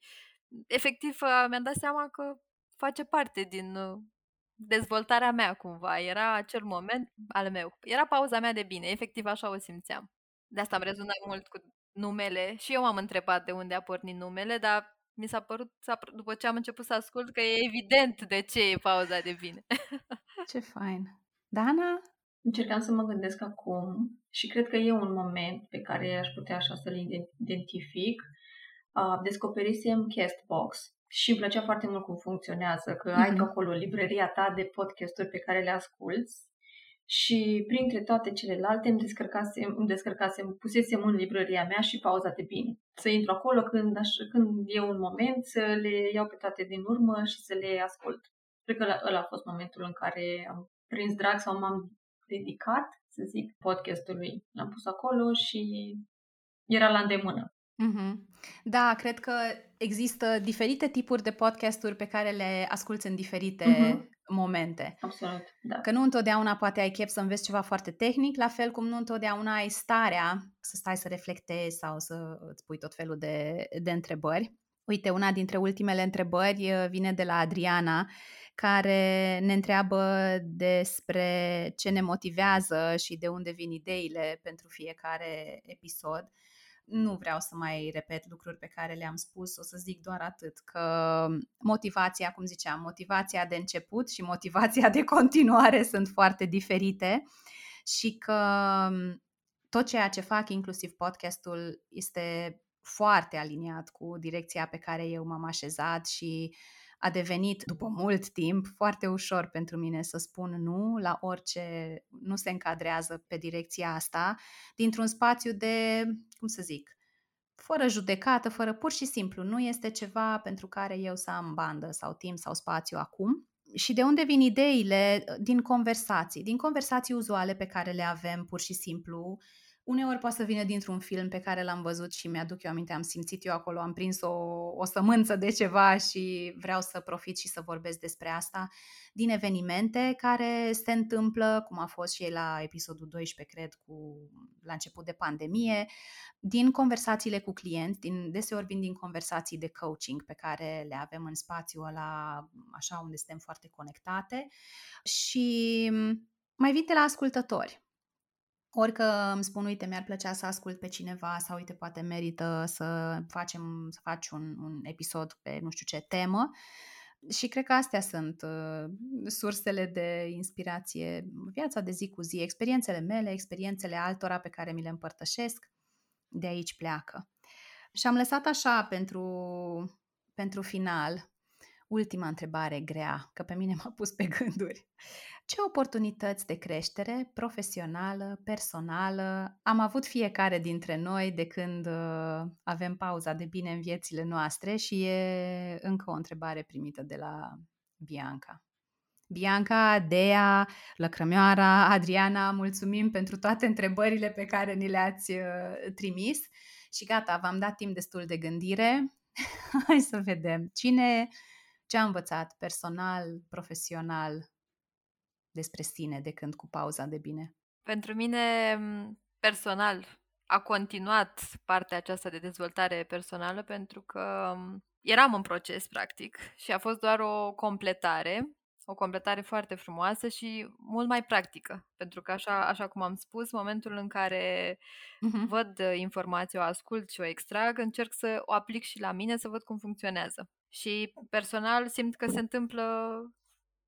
efectiv mi-am dat seama că face parte din uh, dezvoltarea mea cumva. Era acel moment al meu. Era pauza mea de bine. Efectiv așa o simțeam. De asta am rezonat mult cu numele și eu m-am întrebat de unde a pornit numele, dar mi s-a părut, după ce am început să ascult, că e evident de ce e pauza de bine. Ce fain. Dana? Încercam să mă gândesc acum și cred că e un moment pe care aș putea așa să-l identific. Uh, descoperisem Castbox și îmi plăcea foarte mult cum funcționează, că mm-hmm. ai mhm. acolo libreria ta de podcasturi pe care le asculți și printre toate celelalte îmi descărcasem, îmi descărcasem, pusesem în librăria mea și pauza de bine. Să intru acolo când, aș, când e un moment, să le iau pe toate din urmă și să le ascult. Cred că ăla a fost momentul în care am prins drag sau m-am dedicat, să zic, podcastului. L-am pus acolo și era la îndemână. Mm-hmm. Da, cred că există diferite tipuri de podcasturi pe care le asculți în diferite mm-hmm. momente. Absolut, da. Că nu întotdeauna poate ai chef să înveți ceva foarte tehnic, la fel cum nu întotdeauna ai starea să stai să reflectezi sau să îți pui tot felul de, de întrebări. Uite, una dintre ultimele întrebări uh, vine de la Adriana care ne întreabă despre ce ne motivează și de unde vin ideile pentru fiecare episod. Nu vreau să mai repet lucruri pe care le-am spus, o să zic doar atât, că motivația, cum ziceam, motivația de început și motivația de continuare sunt foarte diferite și că tot ceea ce fac, inclusiv podcastul, este foarte aliniat cu direcția pe care eu m-am așezat și a devenit, după mult timp, foarte ușor pentru mine să spun nu la orice nu se încadrează pe direcția asta, dintr-un spațiu de, cum să zic, fără judecată, fără pur și simplu, nu este ceva pentru care eu să am bandă sau timp sau spațiu acum. Și de unde vin ideile? Din conversații, din conversații uzuale pe care le avem pur și simplu, Uneori poate să vină dintr-un film pe care l-am văzut și mi-aduc eu aminte, am simțit eu acolo, am prins o, o sămânță de ceva și vreau să profit și să vorbesc despre asta, din evenimente care se întâmplă, cum a fost și ei la episodul 12, cred, cu, la început de pandemie, din conversațiile cu clienți, din, deseori vin din conversații de coaching pe care le avem în spațiul ăla, așa unde suntem foarte conectate și mai vin de la ascultători ori că îmi spun, uite, mi-ar plăcea să ascult pe cineva sau, uite, poate merită să facem, să faci un, un episod pe nu știu ce temă. Și cred că astea sunt uh, sursele de inspirație, viața de zi cu zi, experiențele mele, experiențele altora pe care mi le împărtășesc, de aici pleacă. Și am lăsat așa pentru, pentru final ultima întrebare grea, că pe mine m-a pus pe gânduri. Ce oportunități de creștere profesională, personală am avut fiecare dintre noi de când uh, avem pauza de bine în viețile noastre și e încă o întrebare primită de la Bianca. Bianca, Dea, Lăcrămioara, Adriana, mulțumim pentru toate întrebările pe care ni le-ați uh, trimis și gata, v-am dat timp destul de gândire. Hai să vedem cine ce a învățat personal, profesional despre sine de când cu pauza de bine? Pentru mine, personal, a continuat partea aceasta de dezvoltare personală pentru că eram în proces, practic, și a fost doar o completare, o completare foarte frumoasă și mult mai practică. Pentru că, așa, așa cum am spus, momentul în care uh-huh. văd informația, o ascult și o extrag, încerc să o aplic și la mine, să văd cum funcționează. Și personal simt că se întâmplă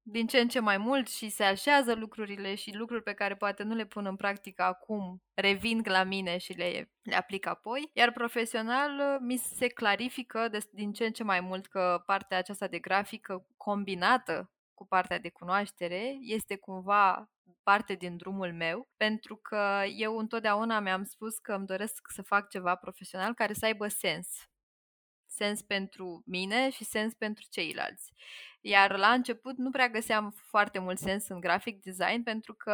din ce în ce mai mult și se așează lucrurile și lucruri pe care poate nu le pun în practică acum revin la mine și le, le aplic apoi. Iar profesional mi se clarifică de, din ce în ce mai mult că partea aceasta de grafică combinată cu partea de cunoaștere este cumva parte din drumul meu, pentru că eu întotdeauna mi-am spus că îmi doresc să fac ceva profesional care să aibă sens sens pentru mine și sens pentru ceilalți. Iar la început nu prea găseam foarte mult sens în graphic design pentru că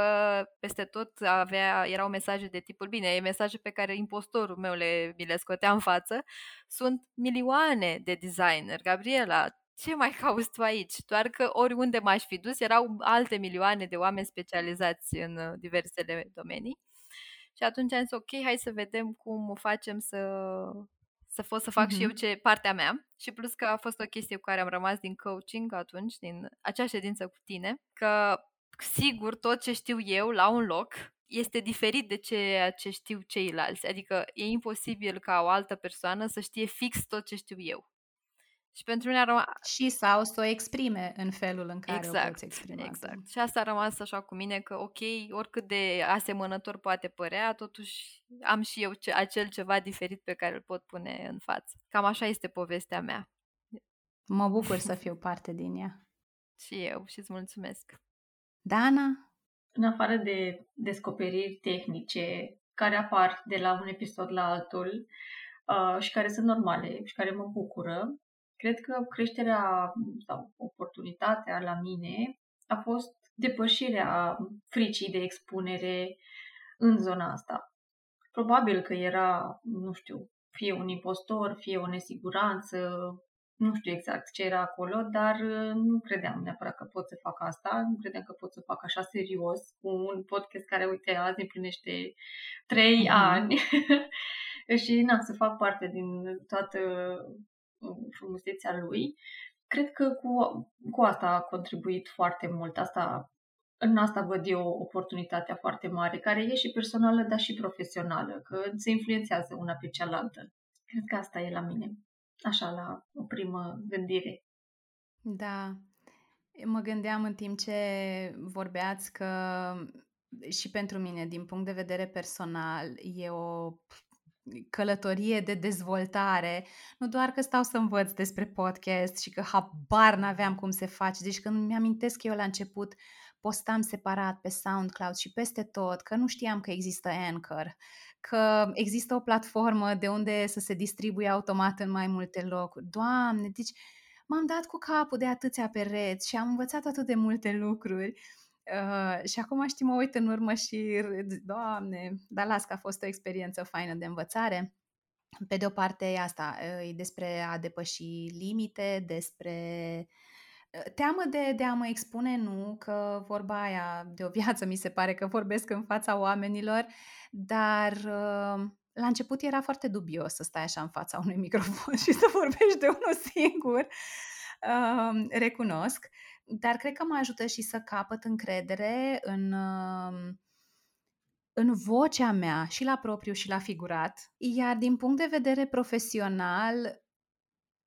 peste tot avea, erau mesaje de tipul bine, e mesaje pe care impostorul meu le, mi le scotea în față. Sunt milioane de designer. Gabriela, ce mai cauți tu aici? Doar că oriunde m-aș fi dus erau alte milioane de oameni specializați în uh, diversele domenii. Și atunci am zis, ok, hai să vedem cum facem să să pot să fac mm-hmm. și eu ce partea mea. Și plus că a fost o chestie cu care am rămas din coaching atunci, din acea ședință cu tine, că sigur tot ce știu eu la un loc este diferit de ceea ce știu ceilalți. Adică e imposibil ca o altă persoană să știe fix tot ce știu eu. Și pentru mine a rămas... Și sau să o exprime în felul în care exact, o poți exprima. Exact. Și asta a rămas așa cu mine că, ok, oricât de asemănător poate părea, totuși am și eu ce, acel ceva diferit pe care îl pot pune în față. Cam așa este povestea mea. Mă bucur să fiu parte din ea. și eu și îți mulțumesc. Dana? În afară de descoperiri tehnice care apar de la un episod la altul uh, și care sunt normale și care mă bucură, Cred că creșterea sau oportunitatea la mine a fost depășirea fricii de expunere în zona asta. Probabil că era, nu știu, fie un impostor, fie o nesiguranță, nu știu exact ce era acolo, dar nu credeam neapărat că pot să fac asta, nu credeam că pot să fac așa serios cu un podcast care, uite, azi împlinește trei mm-hmm. ani și na, să fac parte din toată frumusețea lui. Cred că cu, cu asta a contribuit foarte mult. Asta în asta văd eu oportunitatea foarte mare, care e și personală, dar și profesională, că se influențează una pe cealaltă. Cred că asta e la mine, așa, la o primă gândire. Da, mă gândeam în timp ce vorbeați că și pentru mine, din punct de vedere personal, e o călătorie de dezvoltare, nu doar că stau să învăț despre podcast și că habar n-aveam cum se face, deci când mi-amintesc eu la început postam separat pe SoundCloud și peste tot, că nu știam că există Anchor, că există o platformă de unde să se distribuie automat în mai multe locuri. Doamne, deci m-am dat cu capul de atâția pereți și am învățat atât de multe lucruri. Uh, și acum știi, mă uit în urmă și, doamne, dar las că a fost o experiență faină de învățare. Pe de o parte e asta, e despre a depăși limite, despre teamă de, de a mă expune, nu, că vorba aia de o viață mi se pare că vorbesc în fața oamenilor, dar uh, la început era foarte dubios să stai așa în fața unui microfon și să vorbești de unul singur, uh, recunosc, dar cred că mă ajută și să capăt încredere în, uh, în vocea mea și la propriu și la figurat. Iar din punct de vedere profesional,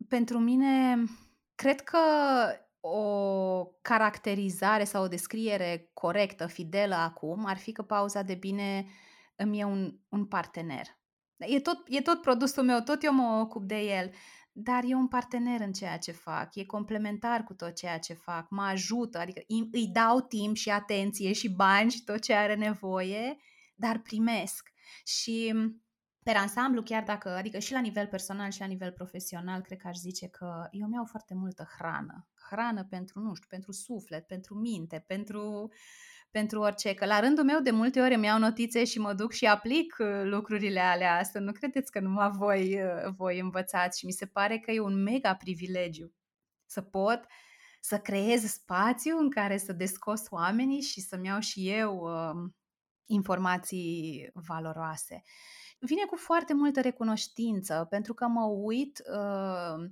pentru mine, cred că o caracterizare sau o descriere corectă, fidelă acum, ar fi că pauza de bine îmi e un, un partener. E tot, e tot produsul meu, tot eu mă ocup de el, dar e un partener în ceea ce fac, e complementar cu tot ceea ce fac, mă ajută, adică îi dau timp și atenție și bani și tot ce are nevoie, dar primesc. Și per ansamblu, chiar dacă, adică și la nivel personal și la nivel profesional, cred că aș zice că eu mi-au foarte multă hrană. Hrană pentru, nu știu, pentru suflet, pentru minte, pentru, pentru orice. Că la rândul meu de multe ori îmi iau notițe și mă duc și aplic uh, lucrurile alea. Asta nu credeți că numai voi, uh, voi învățați și mi se pare că e un mega privilegiu să pot să creez spațiu în care să descos oamenii și să-mi iau și eu uh, informații valoroase vine cu foarte multă recunoștință, pentru că mă uit uh,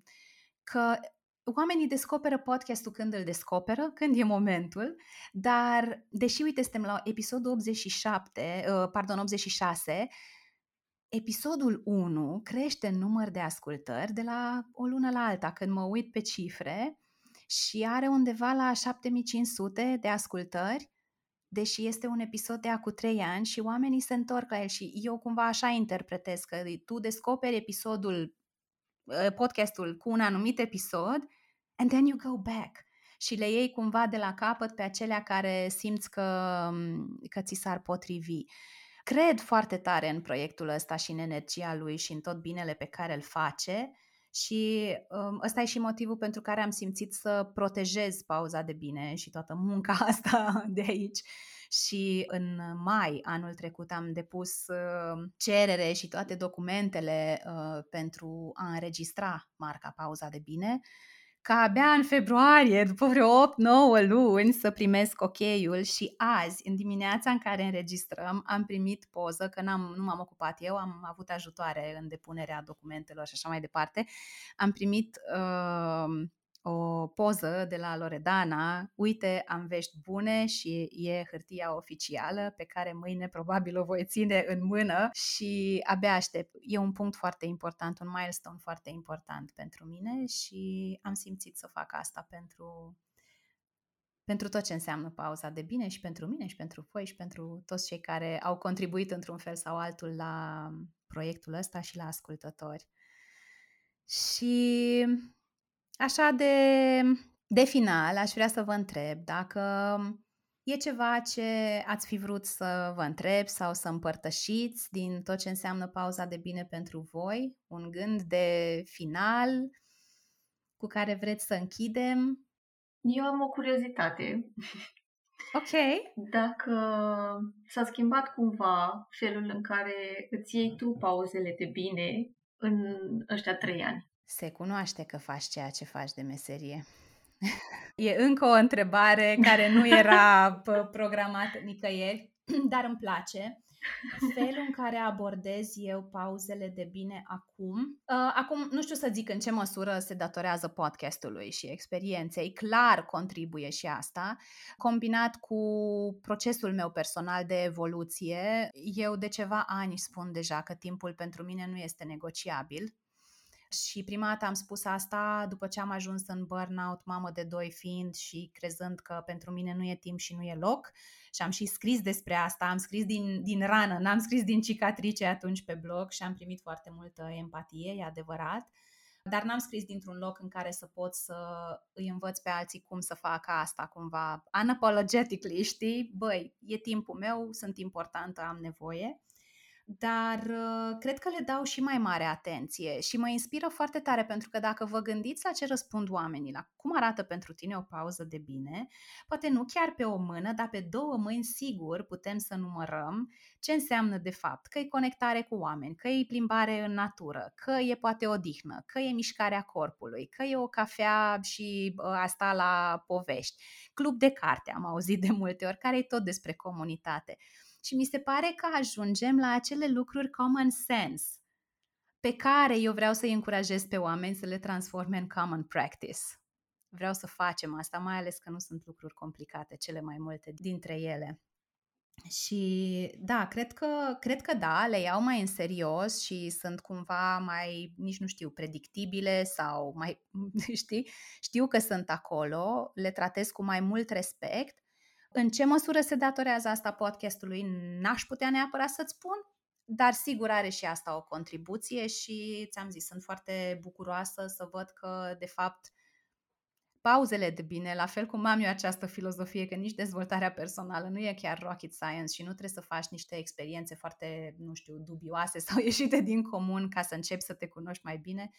că oamenii descoperă podcastul când îl descoperă, când e momentul, dar deși, uite, suntem la episodul 87, uh, pardon, 86, episodul 1 crește în număr de ascultări de la o lună la alta, când mă uit pe cifre și are undeva la 7500 de ascultări deși este un episod de acum trei ani și oamenii se întorc la el și eu cumva așa interpretez că tu descoperi episodul, ă, podcastul cu un anumit episod and then you go back și le iei cumva de la capăt pe acelea care simți că, că ți s-ar potrivi. Cred foarte tare în proiectul ăsta și în energia lui și în tot binele pe care îl face și um, ăsta e și motivul pentru care am simțit să protejez pauza de bine și toată munca asta de aici. Și în mai anul trecut am depus uh, cerere și toate documentele uh, pentru a înregistra marca Pauza de Bine ca abia în februarie, după vreo 8-9 luni, să primesc ok-ul și azi, în dimineața în care înregistrăm, am primit poză, că n-am, nu m-am ocupat eu, am avut ajutoare în depunerea documentelor și așa mai departe. Am primit uh, o poză de la Loredana, uite, am vești bune și e hârtia oficială pe care mâine probabil o voi ține în mână și abia aștept. E un punct foarte important, un milestone foarte important pentru mine și am simțit să fac asta pentru pentru tot ce înseamnă pauza de bine și pentru mine și pentru voi și pentru toți cei care au contribuit într-un fel sau altul la proiectul ăsta și la ascultători. Și Așa de, de final, aș vrea să vă întreb dacă e ceva ce ați fi vrut să vă întreb sau să împărtășiți din tot ce înseamnă pauza de bine pentru voi, un gând de final cu care vreți să închidem. Eu am o curiozitate. Ok. Dacă s-a schimbat cumva felul în care îți iei tu pauzele de bine în ăștia trei ani se cunoaște că faci ceea ce faci de meserie. E încă o întrebare care nu era programată nicăieri, dar îmi place felul în care abordez eu pauzele de bine acum. Uh, acum, nu știu să zic în ce măsură se datorează podcastului și experienței. Clar contribuie și asta. Combinat cu procesul meu personal de evoluție, eu de ceva ani spun deja că timpul pentru mine nu este negociabil. Și prima dată am spus asta după ce am ajuns în burnout, mamă de doi fiind și crezând că pentru mine nu e timp și nu e loc. Și am și scris despre asta, am scris din, din rană, n-am scris din cicatrice atunci pe blog și am primit foarte multă empatie, e adevărat. Dar n-am scris dintr-un loc în care să pot să îi învăț pe alții cum să facă asta cumva unapologetically, știi? Băi, e timpul meu, sunt importantă, am nevoie dar uh, cred că le dau și mai mare atenție și mă inspiră foarte tare pentru că dacă vă gândiți la ce răspund oamenii, la cum arată pentru tine o pauză de bine, poate nu chiar pe o mână, dar pe două mâini sigur putem să numărăm ce înseamnă de fapt, că e conectare cu oameni, că e plimbare în natură, că e poate odihnă, că e mișcarea corpului, că e o cafea și uh, asta la povești, club de carte am auzit de multe ori, care e tot despre comunitate și mi se pare că ajungem la acele lucruri common sense pe care eu vreau să-i încurajez pe oameni să le transforme în common practice. Vreau să facem asta, mai ales că nu sunt lucruri complicate, cele mai multe dintre ele. Și da, cred că, cred că da, le iau mai în serios și sunt cumva mai, nici nu știu, predictibile sau mai, știi, știu că sunt acolo, le tratez cu mai mult respect în ce măsură se datorează asta podcastului, n-aș putea neapărat să-ți spun, dar sigur are și asta o contribuție și ți-am zis, sunt foarte bucuroasă să văd că, de fapt, pauzele de bine, la fel cum am eu această filozofie că nici dezvoltarea personală nu e chiar rocket science și nu trebuie să faci niște experiențe foarte, nu știu, dubioase sau ieșite din comun ca să începi să te cunoști mai bine,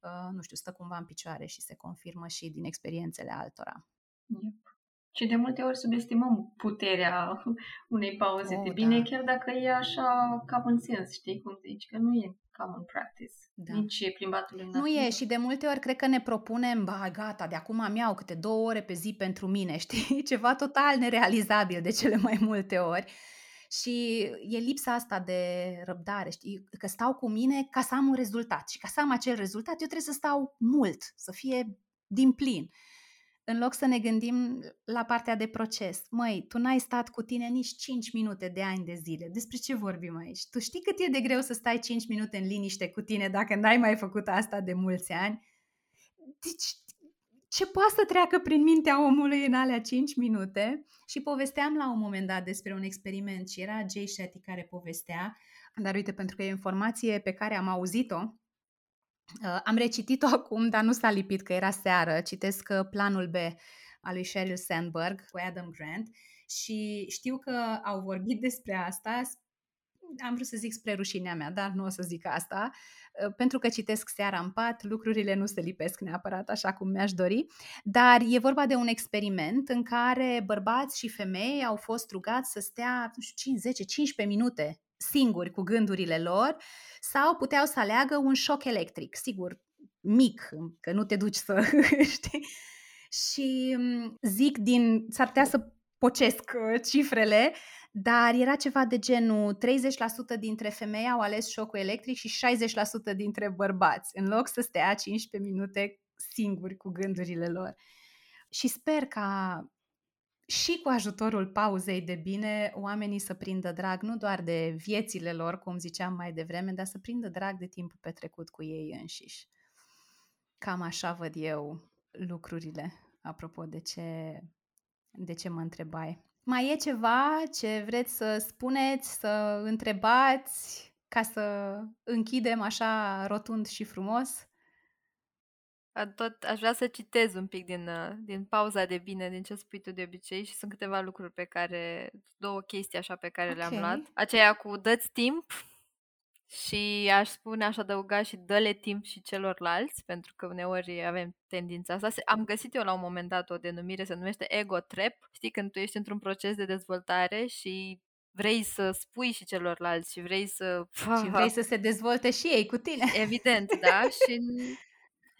uh, nu știu, stă cumva în picioare și se confirmă și din experiențele altora. Yep. Și de multe ori subestimăm puterea unei pauze oh, de bine, da. chiar dacă e așa common sense, știi cum zici, că nu e common practice. Da. Nici plimbatul în Nu e și de multe ori cred că ne propunem, ba gata, de acum am iau câte două ore pe zi pentru mine, știi? Ceva total nerealizabil de cele mai multe ori. Și e lipsa asta de răbdare, știi? Că stau cu mine ca să am un rezultat și ca să am acel rezultat eu trebuie să stau mult, să fie din plin în loc să ne gândim la partea de proces. Măi, tu n-ai stat cu tine nici 5 minute de ani de zile. Despre ce vorbim aici? Tu știi cât e de greu să stai 5 minute în liniște cu tine dacă n-ai mai făcut asta de mulți ani? Deci, ce poate să treacă prin mintea omului în alea 5 minute? Și povesteam la un moment dat despre un experiment și era Jay Shetty care povestea, dar uite, pentru că e informație pe care am auzit-o, Uh, am recitit-o acum, dar nu s-a lipit că era seară. Citesc uh, Planul B al lui Sheryl Sandberg cu Adam Grant și știu că au vorbit despre asta. Am vrut să zic spre rușinea mea, dar nu o să zic asta, uh, pentru că citesc seara în pat, lucrurile nu se lipesc neapărat așa cum mi-aș dori, dar e vorba de un experiment în care bărbați și femei au fost rugați să stea, nu știu, 5, 10, 15 minute singuri cu gândurile lor sau puteau să aleagă un șoc electric, sigur, mic, că nu te duci să știi. Și mm, zic din, s-ar putea să pocesc uh, cifrele, dar era ceva de genul 30% dintre femei au ales șocul electric și 60% dintre bărbați, în loc să stea 15 minute singuri cu gândurile lor. Și sper ca și cu ajutorul pauzei de bine, oamenii să prindă drag nu doar de viețile lor, cum ziceam mai devreme, dar să prindă drag de timpul petrecut cu ei înșiși. Cam așa văd eu lucrurile, apropo de ce, de ce mă întrebai. Mai e ceva ce vreți să spuneți, să întrebați, ca să închidem așa rotund și frumos? Tot aș vrea să citez un pic din, uh, din pauza de bine, din ce spui tu de obicei și sunt câteva lucruri pe care, două chestii așa pe care okay. le-am luat. Aceea cu dă-ți timp și aș spune, aș adăuga și dă-le timp și celorlalți, pentru că uneori avem tendința asta. Am găsit eu la un moment dat o denumire, se numește ego trap. Știi, când tu ești într-un proces de dezvoltare și vrei să spui și celorlalți și vrei să... Și vrei să se dezvolte și ei cu tine. Evident, da. și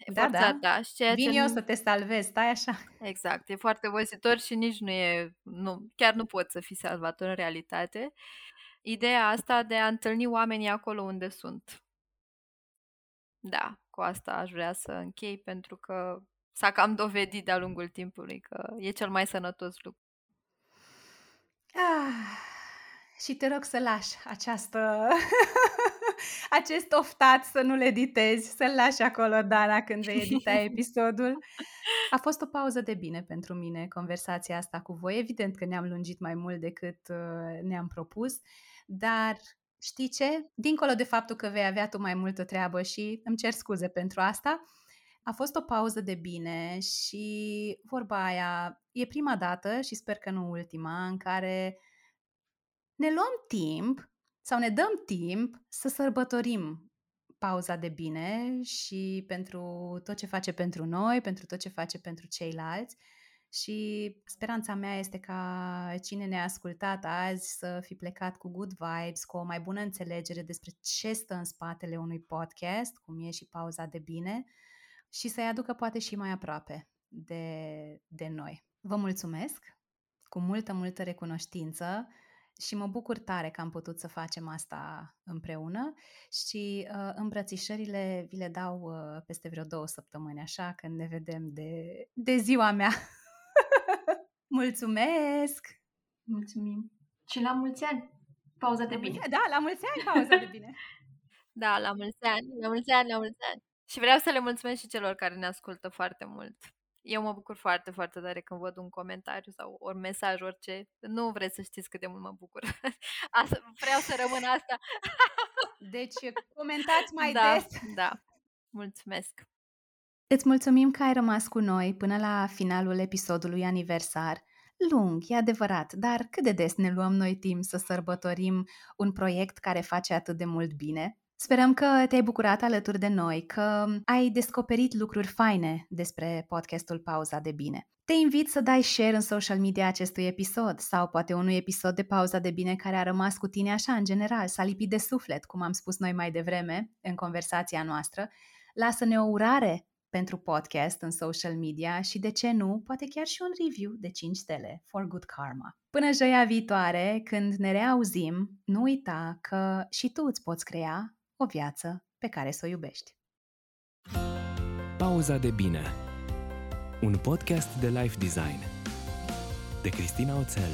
E Da, forțat, da. da. Și ceea Vin ce eu nu... să te salvez, stai așa. Exact, e foarte obositor și nici nu e, nu, chiar nu poți să fii salvator în realitate. Ideea asta de a întâlni oamenii acolo unde sunt. Da, cu asta aș vrea să închei pentru că s-a cam dovedit de-a lungul timpului că e cel mai sănătos lucru. Ah, și te rog să lași această, acest oftat să nu-l editezi, să-l lași acolo, Dana, când vei edita episodul. A fost o pauză de bine pentru mine conversația asta cu voi. Evident că ne-am lungit mai mult decât uh, ne-am propus, dar știi ce? Dincolo de faptul că vei avea tu mai multă treabă și îmi cer scuze pentru asta, a fost o pauză de bine și vorba aia e prima dată și sper că nu ultima în care ne luăm timp sau ne dăm timp să sărbătorim pauza de bine și pentru tot ce face pentru noi, pentru tot ce face pentru ceilalți. Și speranța mea este ca cine ne-a ascultat azi să fi plecat cu good vibes, cu o mai bună înțelegere despre ce stă în spatele unui podcast, cum e și pauza de bine, și să-i aducă poate și mai aproape de, de noi. Vă mulțumesc cu multă, multă recunoștință și mă bucur tare că am putut să facem asta împreună și uh, îmbrățișările vi le dau uh, peste vreo două săptămâni, așa, când ne vedem de, de ziua mea. Mulțumesc! Mulțumim! Și la mulți ani! Pauza de La bine! mulți ani, Da, la mulți ani pauza de bine! Da, la mulți ani, la mulți ani, la mulți ani. Și vreau să le mulțumesc și celor care ne ascultă foarte mult. Eu mă bucur foarte, foarte tare când văd un comentariu sau un mesaj, orice. Nu vreți să știți cât de mult mă bucur. Asta, vreau să rămân asta. Deci comentați mai da, des! Da, mulțumesc! Îți mulțumim că ai rămas cu noi până la finalul episodului aniversar. Lung, e adevărat, dar cât de des ne luăm noi timp să sărbătorim un proiect care face atât de mult bine? Sperăm că te-ai bucurat alături de noi, că ai descoperit lucruri faine despre podcastul Pauza de Bine. Te invit să dai share în social media acestui episod sau poate unui episod de Pauza de Bine care a rămas cu tine așa în general, s-a lipit de suflet, cum am spus noi mai devreme în conversația noastră. Lasă-ne o urare pentru podcast în social media și, de ce nu, poate chiar și un review de 5 stele for good karma. Până joia viitoare, când ne reauzim, nu uita că și tu îți poți crea o viață pe care să o iubești. Pauza de bine. Un podcast de life design. De Cristina Oțel